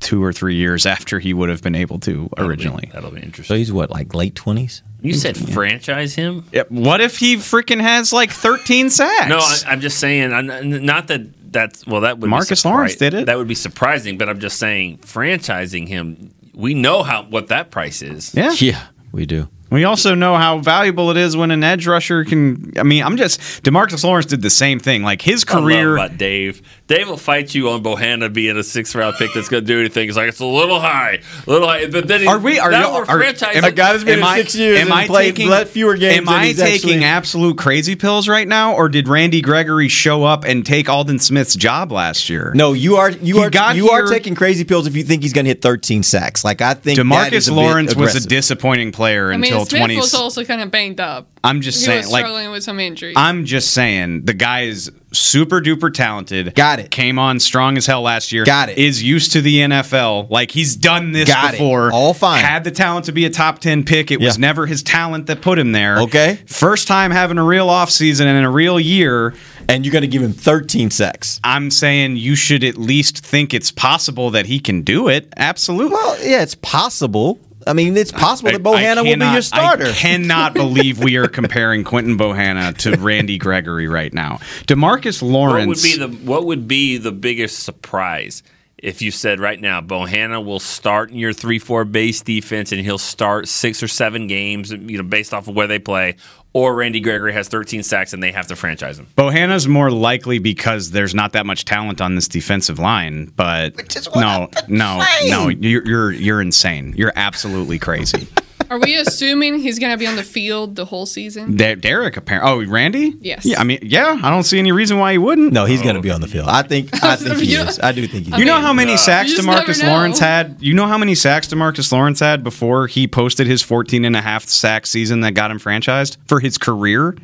two or three years after he would have been able to originally. That'll be So interesting. So he's what, like late twenties? You said franchise him? Yeah, What if he freaking has like 13 sacks? No, I, I'm just saying. I'm, not that that's well. That would Marcus be surpri- Lawrence did it. That would be surprising, but I'm just saying franchising him. We know how what that price is. yeah. Yeah, we do. We also know how valuable it is when an edge rusher can. I mean, I'm just Demarcus Lawrence did the same thing. Like his career. about Dave. Dave will fight you on Bohanna being a sixth round pick that's going to do anything. It's like it's a little high, a little high. But then he, Are we? Are now you? we're Are, franchising. am, A guy that's been am in I- six years am and I played taking let fewer games Am I taking actually- absolute crazy pills right now, or did Randy Gregory show up and take Aldon Smith's job last year? No, you are you He are got you are taking crazy pills if you think he's going to hit 13 sacks. Like I think that is Demarcus a bit Lawrence was a disappointing player I mean, until Smith 20. was also kind of banged up. I'm just he saying, was like struggling with some injuries. I'm just saying the guy is super duper talented. Got it. Came on strong as hell last year. Got it. Is used to the NFL. Like he's done this Got it. before. All fine. Had the talent to be a top 10 pick. It was never his talent that put him there. Okay. First time having a real offseason and in a real year. and you're going to give him 13 sacks. I'm saying you should at least think it's possible that he can do it. Absolutely. Well, yeah, it's possible. I mean, it's possible that I- I Bohanna will be your starter. I cannot believe we are comparing Quinton Bohanna to Randy Gregory right now. Demarcus Lawrence. What would be the what would be the biggest surprise if you said right now Bohanna will start in your three four base defense and he'll start six or seven games, you know, based off of where they play, or Randy Gregory has 13 sacks and they have to franchise him. Bohanna's more likely because there's not that much talent on this defensive line, but no, no, no, you're you're you're insane. You're absolutely crazy. Are we assuming he's going to be on the field the whole season? Der- Derek, apparently. Oh, Randy? Yes. Yeah, I mean, yeah. I don't see any reason why he wouldn't. no, he's going to be on the field. I think. I think he is. I do think he. I You know how many uh, sacks you just Demarcus. Lawrence had? You know how many sacks Demarcus Lawrence had before he posted his 14 and a half sack season that got him franchised for his career?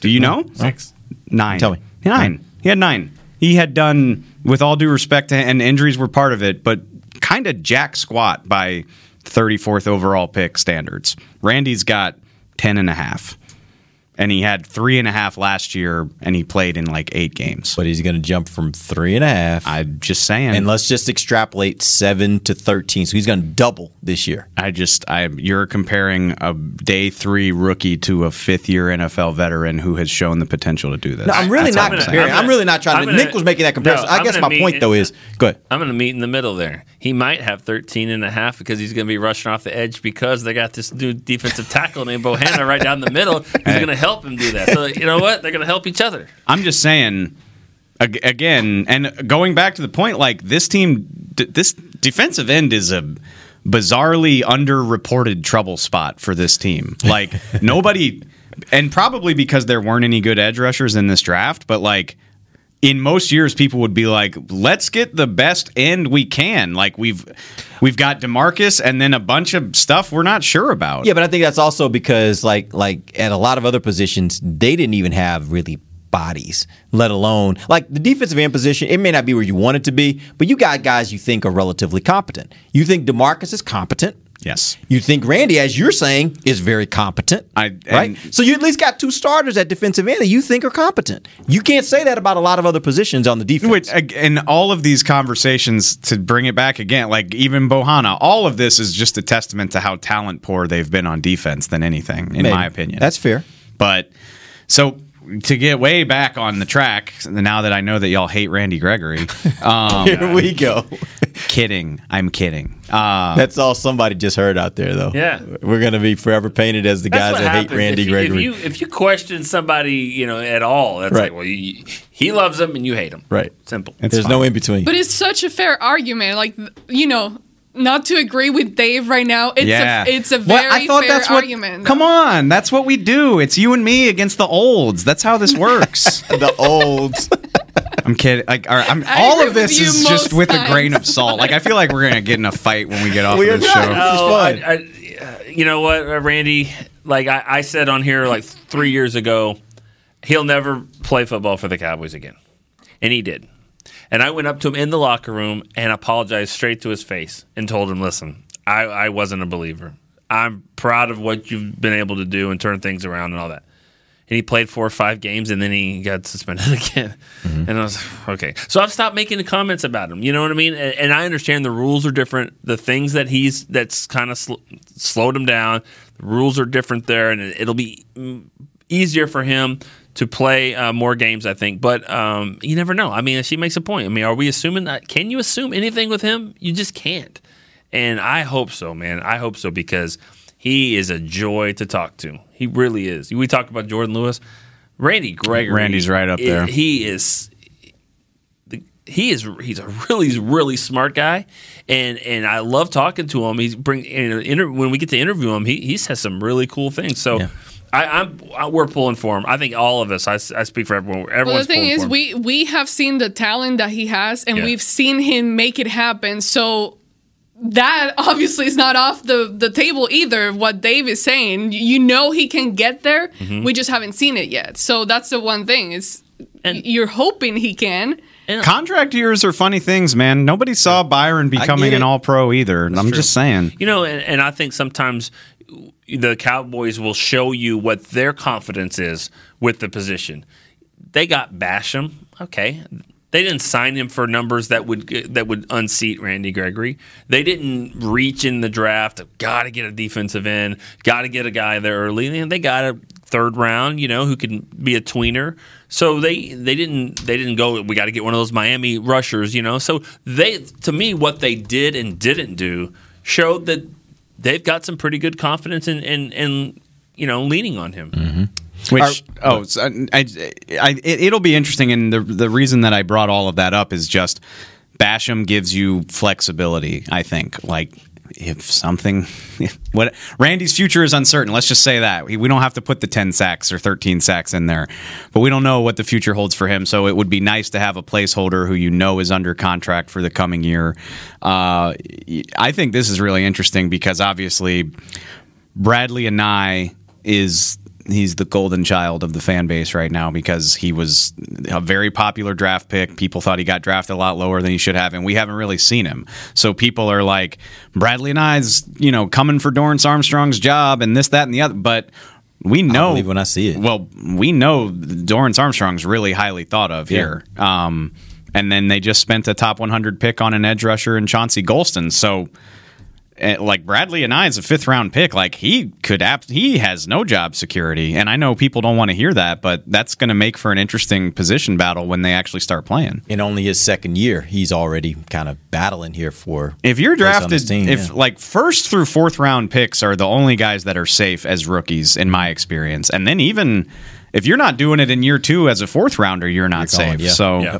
Do you know? Six. Nine. Tell me. Nine. He had nine. He had done, with all due respect, and injuries were part of it, but kind of jack squat by 34th overall pick standards. Randy's got 10 and a half. and he had three and a half last year, and he played in like eight games. But he's going to jump from three and a half. I'm just saying. And let's just extrapolate seven to thirteen. So he's going to double this year. I just, I you're comparing a day three rookie to a fifth year NFL veteran who has shown the potential to do this. No, I'm really That's not all I'm saying. comparing. I'm, really not trying I'm to. gonna- Nick was making that comparison. No, I guess my meet- point though is go ahead. I'm going to meet in the middle there. He might have 13 and a half because he's going to be rushing off the edge because they got this new defensive tackle named Bohanna right down the middle who's Hey. going to help him do that. So, you know what? They're going to help each other. I'm just saying again, and going back to the point, like this team, this defensive end is a bizarrely underreported trouble spot for this team. Like nobody, and probably because there weren't any good edge rushers in this draft, but like. In most years, people would be like, "Let's get the best end we can." Like we've we've got Demarcus, and then a bunch of stuff we're not sure about. Yeah, but I think that's also because like like at a lot of other positions, they didn't even have really bodies, let alone like the defensive end position. It may not be where you want it to be, but you got guys you think are relatively competent. You think Demarcus is competent. Yes. You think Randy, as you're saying, is very competent. I, right? So you at least got two starters at defensive end that you think are competent. You can't say that about a lot of other positions on the defense. Which, and all of these conversations to bring it back again, like even Bohanna, all of this is just a testament to how talent poor they've been on defense than anything, in Maybe. my opinion. That's fair. But so to get way back on the track, now that I know that y'all hate Randy Gregory, um, Here we go. kidding. I'm kidding. Uh, That's all somebody just heard out there, though. Yeah. we're gonna be forever painted as the That's guys what that hate. Randy if you, Gregory. If you, if you question somebody, you know, at all, that's Right. like, well, you, he loves them and you hate him. right. Simple. There's no in between. But it's such a fair argument. Like, you know, not to agree with Dave right now. It's yeah, a it's a Well, very I thought fair that's what, argument. Come on, that's what we do. It's you and me against the olds. That's how this works. the olds. I'm kidding. Like, all, right, I'm, all of this is just most with a grain of salt. Like, I feel like we're gonna get in a fight when we get off We of are this not. show. Oh, fun. I, I, you know what, uh, Randy? Like I, I said on here like three years ago, he'll never play football for the Cowboys again, and he did. And I went up to him in the locker room and apologized straight to his face and told him, "Listen, I, I wasn't a believer. I'm proud of what you've been able to do and turn things around and all that." And he played four or five games, and then he got suspended again. And I was okay. So I've stopped making the comments about him. You know what I mean? And, and I understand the rules are different. The things that he's that's kind of sl- slowed him down. The rules are different there, and it, it'll be mm, easier for him to play uh, more games, I think. But um, you never know. I mean, she makes a point. I mean, are we assuming that? Can you assume anything with him? You just can't. And I hope so, man. I hope so because he is a joy to talk to. He really is. We talk about Jourdan Lewis, Randy Gregory. Randy's right up there. He is. He is. He's a really, really smart guy, and and I love talking to him. He's bring when we get to interview him, he he says some really cool things. So. I, I'm I, we're pulling for him. I think all of us. I speak for everyone. Well, Everyone's the thing pulling is, for him. we we have seen the talent that he has, and Yeah. we've seen him make it happen. So that obviously is not off the the table either. What Dave is saying, you know, he can get there. Mm-hmm. We just haven't seen it yet. So that's the one thing is you're hoping he can. Contract years are funny things, man. Nobody saw Byron becoming an. All Pro either. I'm true. just saying. You know, and, and I think sometimes the Cowboys will show you what their confidence is with the position. They got Basham, okay. They didn't sign him for numbers that would that would unseat Randy Gregory. They didn't reach in the draft. Got to get a defensive end. Got to get a guy there early. And they got a third round, you know, who can be a tweener. So they they didn't they didn't go. We got to get one of those Miami rushers, you know. So they to me what they did and didn't do showed that they've got some pretty good confidence in in, in you know leaning on him. Mm-hmm. Which oh, so I, I, it, it'll be interesting, and the the reason that I brought all of that up is just Basham gives you flexibility. I think like if something what Randy's future is uncertain. Let's just say that we we don't have to put the ten sacks or thirteen sacks in there, but we don't know what the future holds for him. So it would be nice to have a placeholder who you know is under contract for the coming year. Uh, I think this is really interesting because obviously Bradlee Anae is he's the golden child of the fan base right now because he was a very popular draft pick. People thought he got drafted a lot lower than he should have, and we haven't really seen him. So people are like, Bradlee Anae's, you know, coming for Dorance Armstrong's job and this, that, and the other. But we know when I see it. Well, we know Dorance Armstrong's really highly thought of Yeah. here. Um, and then they just spent a top 100 pick on an edge rusher and Chauncey Golston. So, like Bradlee Anae is a fifth round pick. Like he could, ap- he has no job security, and I know people don't want to hear that, but that's going to make for an interesting position battle when they actually start playing. In only his second year, he's already kind of battling here for. If you're place on this drafted, team, if yeah. like first through fourth round picks are the only guys that are safe as rookies in my experience, and then even if you're not doing it in year two as a fourth rounder, you're not You're gone, safe. yeah. So. Yeah.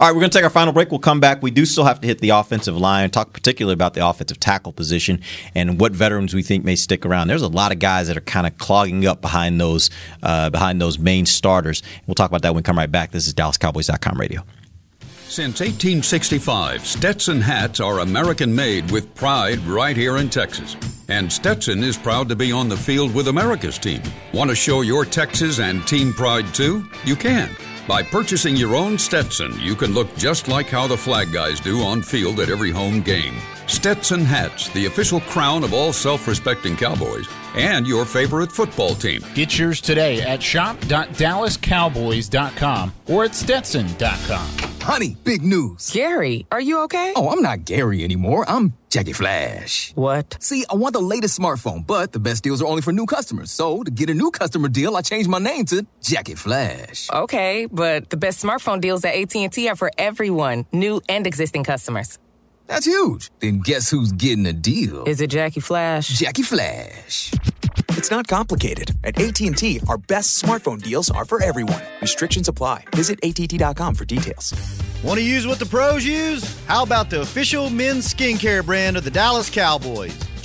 All right, we're going to take our final break. We'll come back. We do still have to hit the offensive line, talk particularly about the offensive tackle position and what veterans we think may stick around. There's a lot of guys that are kind of clogging up behind those uh, behind those main starters. We'll talk about that when we come right back. This is DallasCowboys.com radio. Since 1865, Stetson hats are American made with pride right here in Texas. And Stetson is proud to be on the field with America's team. Want to show your Texas and team pride too? You can. By purchasing your own Stetson, you can look just like how the flag guys do on field at every home game. Stetson hats, the official crown of all self respecting Cowboys, and your favorite football team. Get yours today at shop.dallascowboys.com or at stetson.com. Honey, big news. Gary, are you okay? Oh, I'm not Gary anymore. I'm Jackie Flash. What? See, I want the latest smartphone, but the best deals are only for new customers. So, to get a new customer deal, I changed my name to Jackie Flash. Okay, but the best smartphone deals at AT&T are for everyone, new and existing customers. That's huge. Then guess who's getting a deal? Is it Jackie Flash? Jackie Flash. It's not complicated. At AT&T, our best smartphone deals are for everyone. Restrictions apply. Visit att.com for details. Want to use what the pros use? How about the official men's skincare brand of the Dallas Cowboys?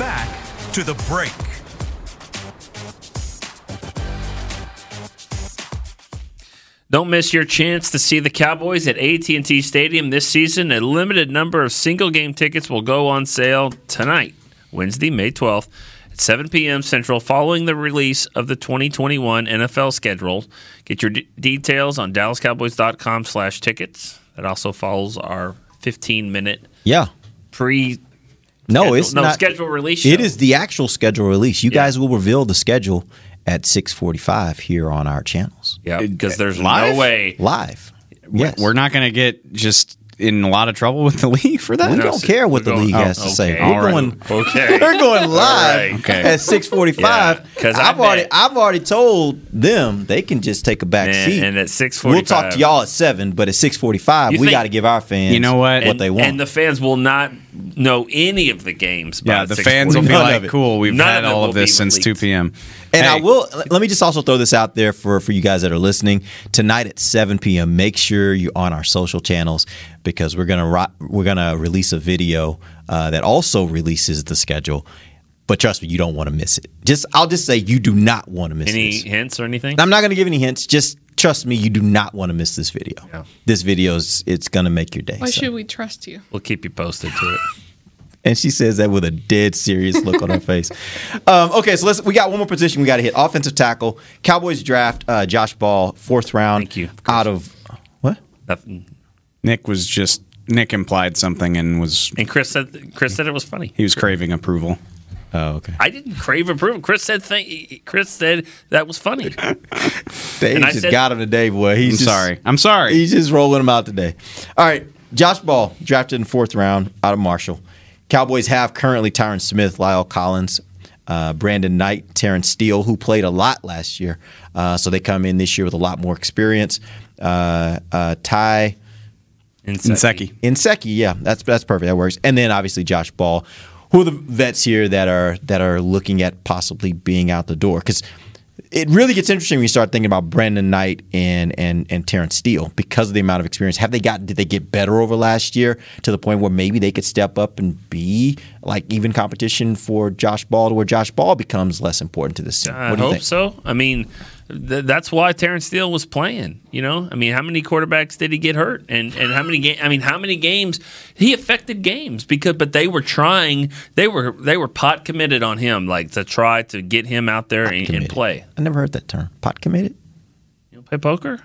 Back to the break. Don't miss your chance to see the Cowboys at AT&T Stadium this season. A limited number of single game tickets will go on sale tonight, Wednesday, May 12th at 7 p.m. Central following the release of the 2021 NFL schedule. Get your d- details on dallascowboys.com slash tickets. That also follows our 15-minute Yeah. pre No, schedule- it's no not. schedule release. It show. is the actual schedule release. You guys will reveal the schedule at 6:45 here on our channels. Yeah, because there's Live? no way live. Yes. We're not going to get just in a lot of trouble with the league for that. We don't care what the league has to oh, say. We're All right. going. Okay. We're going live right. Okay. at six forty five. Because I I've already, I've already told them they can just take a back And- seat. and at 6:45 we'll talk to y'all at seven. But at six forty-five, we got to give our fans You know what? what they want. And the fans will not know any of the games. by Yeah, the fans will be 6:45. like, "Cool, we've None had of all of this since leaked. 2 p.m." And I will let me just also throw this out there for for you guys that are listening tonight at 7 p.m. Make sure you're on our social channels because we're gonna ro- we're gonna release a video uh, that also releases the schedule. But trust me, you don't want to miss it. Just I'll just say you do not want to miss Any this. hints or anything? I'm not going to give any hints. Just trust me, you do not want to miss this video. This video is it's going to make your day. Why so. should we trust you? We'll keep you posted to it. And she says that with a dead serious look on her face. Um, okay, so let's. We got one more position we got to hit. Offensive tackle. Cowboys draft uh, Josh Ball, fourth round. Thank you. Out of what? Nothing. Nick was just Nick implied something and was And Chris said Chris said it was funny. he was craving approval. Oh, okay. I didn't crave approval. Chris said th- Chris said that was funny. Dave just said- got him today, boy. He's I'm just- sorry. I'm sorry. He's just rolling him out today. All right, Josh Ball drafted in fourth round out of Marshall. Cowboys have currently Tyron Smith, La'el Collins, uh, Brandon Knight, Terence Steele, who played a lot last year. Uh, so they come in this year with a lot more experience. Uh, uh, Ty Nsekhe. Nsekhe, yeah, that's that's perfect. That works. And then obviously Josh Ball, who are the vets here that are that are looking at possibly being out the door because it really gets interesting when you start thinking about Brandon Knight and and and Terence Steele because of the amount of experience. Have they got did they get better over last year to the point where maybe they could step up and be like even competition for Josh Ball to where Josh Ball becomes less important to this team? I what do you hope think? so. I mean, th- that's why Terence Steele was playing. You know, I mean, how many quarterbacks did he get hurt, and and how many ga- I mean, how many games he affected games because, but they were trying. They were they were pot committed on him, like to try to get him out there and, and play. I never heard that term. Pot committed. You don't play poker.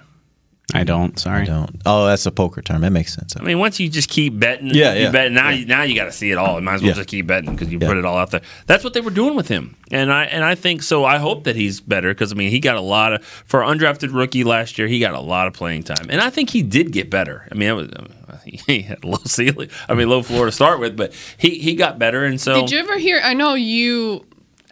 I don't. Sorry. I don't. Oh, that's a poker term. That makes sense. I mean, once you just keep betting, Yeah, you yeah, bet, now you now you got to see it all. You might as well Yeah. just keep betting because you Yeah. put it all out there. That's what they were doing with him, and I and I think so. I hope that he's better because I mean he got a lot of for undrafted rookie last year. He got a lot of playing time, and I think he did get better. I mean, it was, he had a low ceiling, I mean low floor to start with, but he he got better, and so Did you ever hear? I know you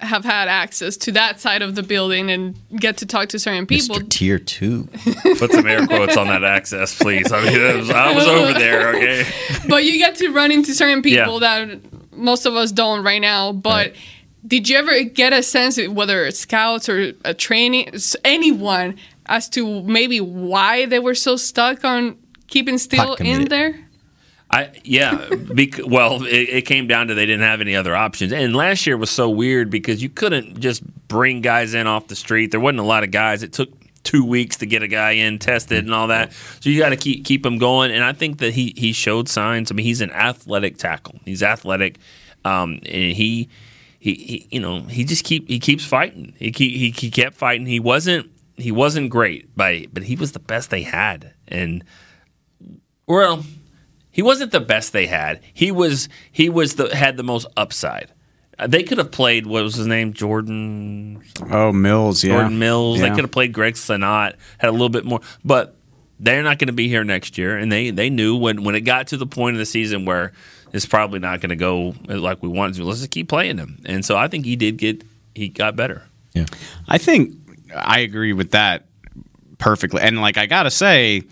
have had access to that side of the building and get to talk to certain people. Mr. Tier two. put some air quotes on that access, please. I mean, it was, I was over there. Okay. but you get to run into certain people that most of us don't right now. But did you ever get a sense, of whether it's scouts or a training, anyone, as to maybe why they were so stuck on keeping Steele in there? I yeah, bec- well, it, it came down to they didn't have any other options, and last year was so weird because you couldn't just bring guys in off the street. There wasn't a lot of guys. It took two weeks to get a guy in tested and all that, so you got to keep keep him going. And I think that he he showed signs. I mean, he's an athletic tackle. He's athletic, um, and he. He, he, you know, he just keep he keeps fighting. He keep, he he kept fighting. He wasn't he wasn't great, by but he was the best they had. And well, he wasn't the best they had. He was he was the had the most upside. Uh, They could have played what was his name, Jordan Oh, Mills. Yeah. Jordan Mills. They Yeah. could have played Greg Senat, had a little bit more, but they're not going to be here next year. And they they knew when when it got to the point of the season where it's probably not going to go like we wanted to. Let's just keep playing him. And so I think he did get he got better. I think I agree with that perfectly. And like I gotta say,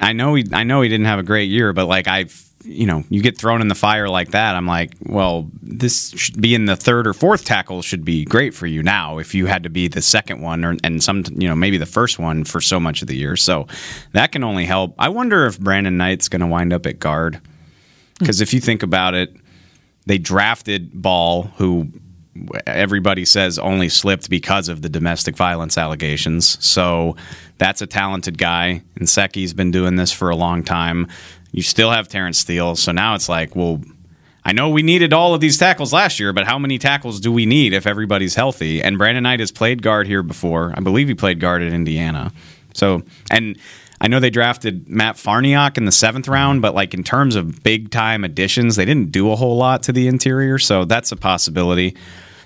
I know he I know he didn't have a great year, but like I've you know, you get thrown in the fire like that. I'm like, well, this should be in the third or fourth tackle should be great for you now. If you had to be the second one, or and some, you know, maybe the first one for so much of the year, so that can only help. I wonder if Brandon Knight's going to wind up at guard hmm. because if you think about it, they drafted Ball, who everybody says only slipped because of the domestic violence allegations. So that's a talented guy. And Seki's been doing this for a long time. You still have Terence Steele. So now it's like, well, I know we needed all of these tackles last year, but how many tackles do we need if everybody's healthy? And Brandon Knight has played guard here before. I believe he played guard at Indiana. So, and I know they drafted Matt Farniok in the seventh round, but like in terms of big time additions, they didn't do a whole lot to the interior. So that's a possibility.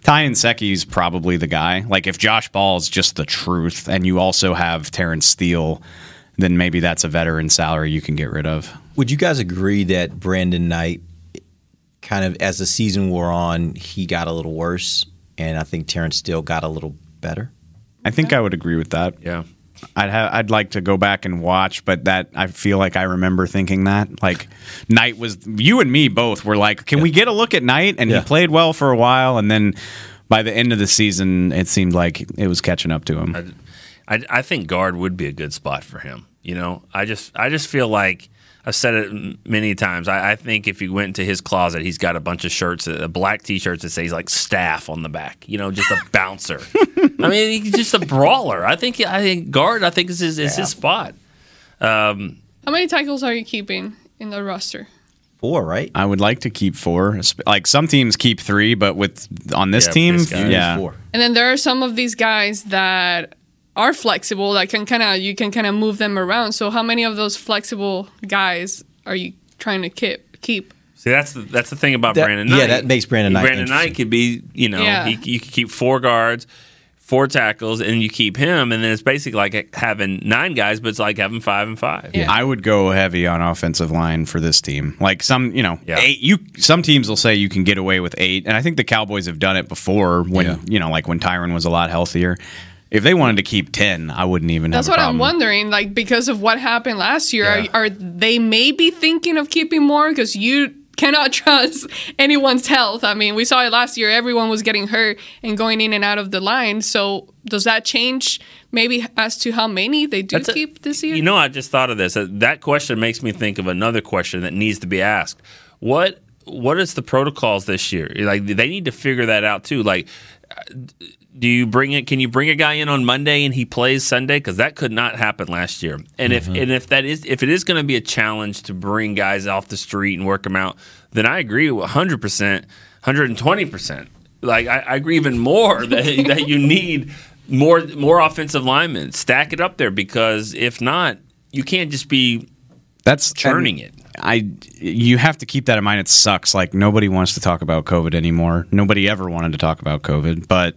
Ty Nsekhe's probably the guy. Like if Josh Ball is just the truth, and you also have Terence Steele, then maybe that's a veteran salary you can get rid of. Would you guys agree that Brandon Knight, kind of as the season wore on, he got a little worse, and I think Terence Steele got a little better? I think I would agree with that. Yeah. I'd ha- I'd like to go back and watch, but that I feel like I remember thinking that like Knight was you and me both were like, can we get a look at Knight? And Yeah. he played well for a while, and then by the end of the season, it seemed like it was catching up to him. I, I think guard would be a good spot for him. You know, I just I just feel like I've said it many times. I, I think if you went into his closet, he's got a bunch of shirts, uh, black T-shirts that says like staff on the back. You know, just a bouncer. I mean, he's just a brawler. I think I think guard. I think is his is his spot. Um, How many tackles are you keeping in the roster? Four, right? I would like to keep four. Like some teams keep three, but with on this Yeah, team, this guy. yeah, And then there are some of these guys that are flexible that can kind of you can kind of move them around. So how many of those flexible guys are you trying to keep? Keep. See, that's the that's the thing about That- Brandon yeah, that makes Brandon Knight Brandon. Knight could be, you know, Yeah. he, you could keep four guards, four tackles, and you keep him, and then it's basically like having nine guys, but it's like having five and five. I would go heavy on offensive line for this team. Like some, you know, eight. You some teams will say you can get away with eight, and I think the Cowboys have done it before. When you know, like when Tyron was a lot healthier. If they wanted to keep ten, I wouldn't even. Know. That's have what I'm wondering. Like because of what happened last year, are, are they maybe thinking of keeping more? Because you cannot trust anyone's health. I mean, we saw it last year. Everyone was getting hurt and going in and out of the line. So does that change maybe as to how many they do That's a- keep this year? You know, I just thought of this. That that question makes me think of another question that needs to be asked. What what is the protocols this year? Like they need to figure that out too. Like do you bring it can you bring a guy in on Monday and he plays Sunday cuz that could not happen last year. And if mm-hmm. and if that is if it is going to be a challenge to bring guys off the street and work them out, then I agree with 100%, 120%. Like I, I agree even more that that you need more more offensive linemen. Stack it up there because if not, you can't just be That's churning and I you have to keep that in mind. It sucks. Like nobody wants to talk about COVID anymore. Nobody ever wanted to talk about COVID, but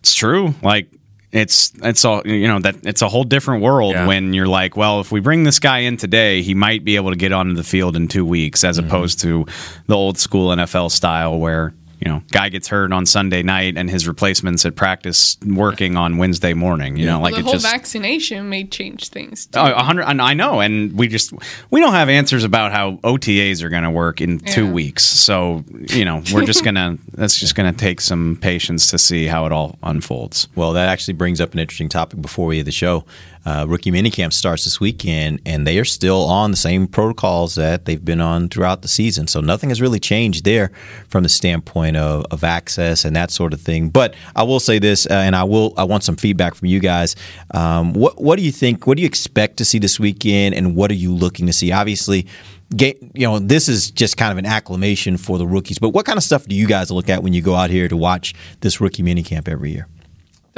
it's true. Like it's it's all you know that it's a whole different world when you're like, well, if we bring this guy in today, he might be able to get onto the field in two weeks, as mm-hmm. opposed to the old school NFL style where. You know, guy gets hurt on Sunday night, and his replacements at practice working on Wednesday morning. You know, like the it whole just vaccination may change things. Oh, a hundred. and I know, and we just we don't have answers about how OTAs are going to work in two weeks. So you know, we're just gonna that's just gonna take some patience to see how it all unfolds. Well, that actually brings up an interesting topic before we end the show. Uh, rookie minicamp starts this weekend, and they are still on the same protocols that they've been on throughout the season. So nothing has really changed there from the standpoint of, of access and that sort of thing. But I will say this, uh, and I will I want some feedback from you guys. Um, what what do you think? What do you expect to see this weekend, and what are you looking to see? Obviously. You know, this is just kind of an acclamation for the rookies. But what kind of stuff do you guys look at when you go out here to watch this rookie minicamp every year?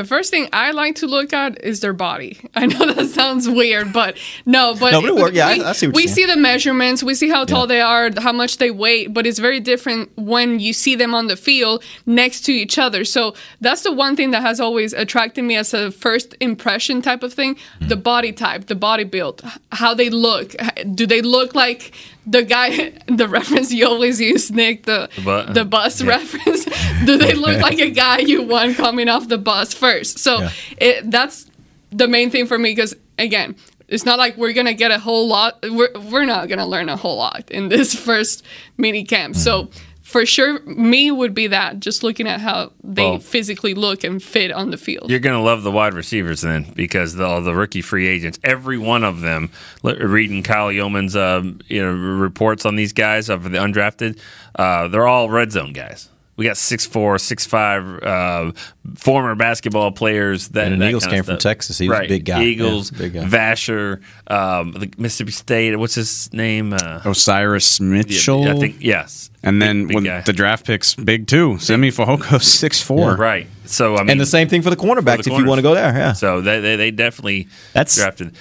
The first thing I like to look at is their body. I know that sounds weird, but no, but, No, but it work- yeah, I- we, I see we see the measurements, we see how tall Yeah. they are, how much they weigh, but it's very different when you see them on the field next to each other. So that's the one thing that has always attracted me as a first impression type of thing. Hmm. The body type, the body build, how they look. Do they look like the guy, the reference you always use, Nick, the The bu- the uh, bus yeah. reference? Do they look like a guy you want coming off the bus first? So Yeah. it, that's the main thing for me because again it's not like we're gonna get a whole lot we're, we're not gonna learn a whole lot in this first mini camp so for sure me would be that just looking at how they Well- physically look and fit on the field You're going to love the wide receivers then because the, all the rookie free agents, every one of them, reading Kyle Youmans' um, you know, reports on these guys of the undrafted, uh, they're all red zone guys. We got six four, six five uh, former basketball players. That, And an that Eagles kinda came from. Texas. He was a big guy. Eagles, Yeah, big guy. Vasher, um, the Mississippi State. What's his name? Uh, Osirus Mitchell, I think yes. And then big when the draft picks, big too. Simi Fehoko six four. Right. So I mean, and the same thing for the cornerbacks for the if you want to go there. Yeah. So they they, they definitely That's- drafted,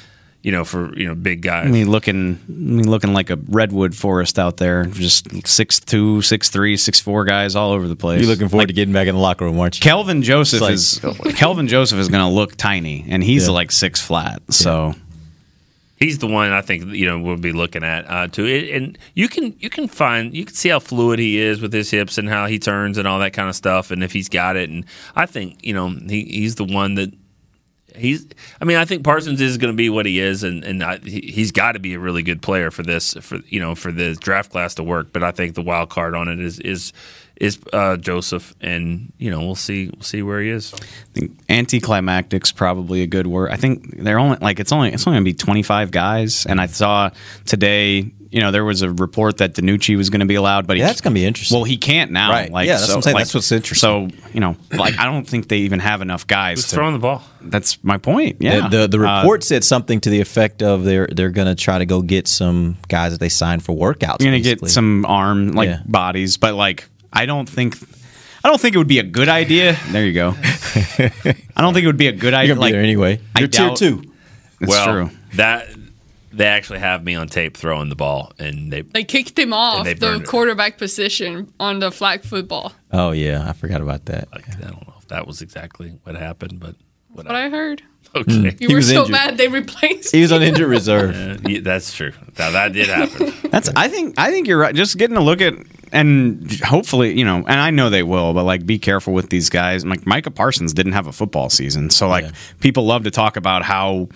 you know, for you know big guys. I mean, looking, I mean, looking like a redwood forest out there. Just six two, six three, six four guys all over the place. You're looking forward to getting back in the locker room, aren't you? Kelvin Joseph like- is Kelvin Joseph is going to look tiny, and he's Yeah. like six flat. So He's the one I think you know we'll be looking at uh, too. It, and you can you can find you can see how fluid he is with his hips and how he turns and all that kind of stuff. And if he's got it, and I think you know he, he's the one that he's. I mean, I think Parsons is going to be what he is, and and I, he, he's got to be a really good player for this for you know for the draft class to work. But I think the wild card on it is is is uh, Joseph, and you know we'll see we'll see where he is. I think anticlimactic's probably a good word. I think they're only like it's only it's only going to be twenty five guys, and I saw today. You know, there was a report that DiNucci was going to be allowed, but he, Yeah, that's gonna be interesting. Well, he can't now. Right. Like, Yeah, that's so, what I'm saying. like- That's what's interesting. So, you know, like I don't think they even have enough guys. Who's to- throwing the ball? That's my point. Yeah. The, the, the Uh, report said something to the effect of they're they're going to try to go get some guys that they signed for workouts. You're gonna get some arm like Yeah. bodies, but like I don't think I don't think it would be a good idea. There you go. I don't think it would be a good idea. You're gonna like, be there anyway. I You're tier doubt- two. That's well, true. that they actually have me on tape throwing the ball, and they they kicked him off the burned it. quarterback position on the flag football Oh yeah, I forgot about that. I don't know if that was exactly what happened. But That's what I heard. okay, You He were was so injured. bad they replaced. He was on you. injured reserve. Yeah, yeah, that's true. Now that did happen. That's I think I think you're right. Just getting a look at and hopefully you know, and I know they will, but like be careful with these guys. Like Micah Parsons didn't have a football season, so like people love to talk about how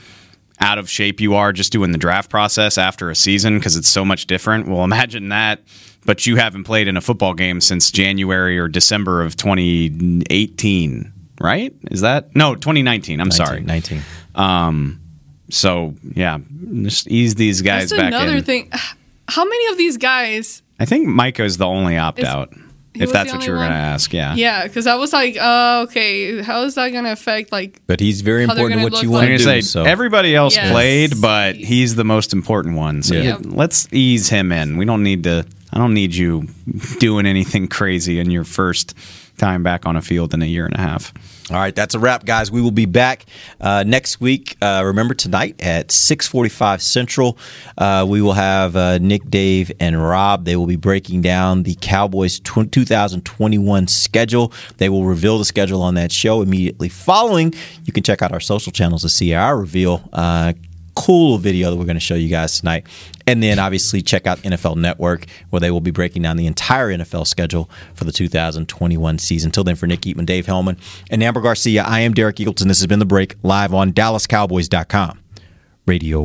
out of shape you are just doing the draft process after a season because it's so much different. Well, imagine that, but you haven't played in a football game since January or December of 2018, right? Is that no 2019? I'm sorry, 19. Um, so yeah, just ease these guys That's back another in. thing. How many of these guys? I think Micah is the only opt Is- out. He If that's what you only were going to ask, yeah. Yeah, because I was like, oh, okay, how is that gonna affect like? But he's very important to what you look want I'm to gonna do. say so. everybody else Yes. played, but he's the most important one. So Yeah. yeah, let's ease him in. We don't need to. I don't need you doing anything crazy in your first time back on a field in a year and a half. All right, that's a wrap, guys. We will be back uh, next week. Uh, remember tonight at six forty-five Central, uh, we will have uh, Nick, Dave, and Rob. They will be breaking down the Cowboys tw- 2021 schedule. They will reveal the schedule on that show immediately following. You can check out our social channels to see our reveal. Cool video that we're going to show you guys tonight. And then obviously check out NFL Network where they will be breaking down the entire NFL schedule for the 2021 season. Till then, for Nick Eatman, Dave Helman, and Amber Garcia, I am Derek Eagleton. This has been The Break live on DallasCowboys.com. Radio.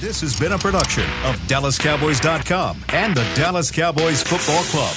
This has been a production of DallasCowboys.com and the Dallas Cowboys Football Club.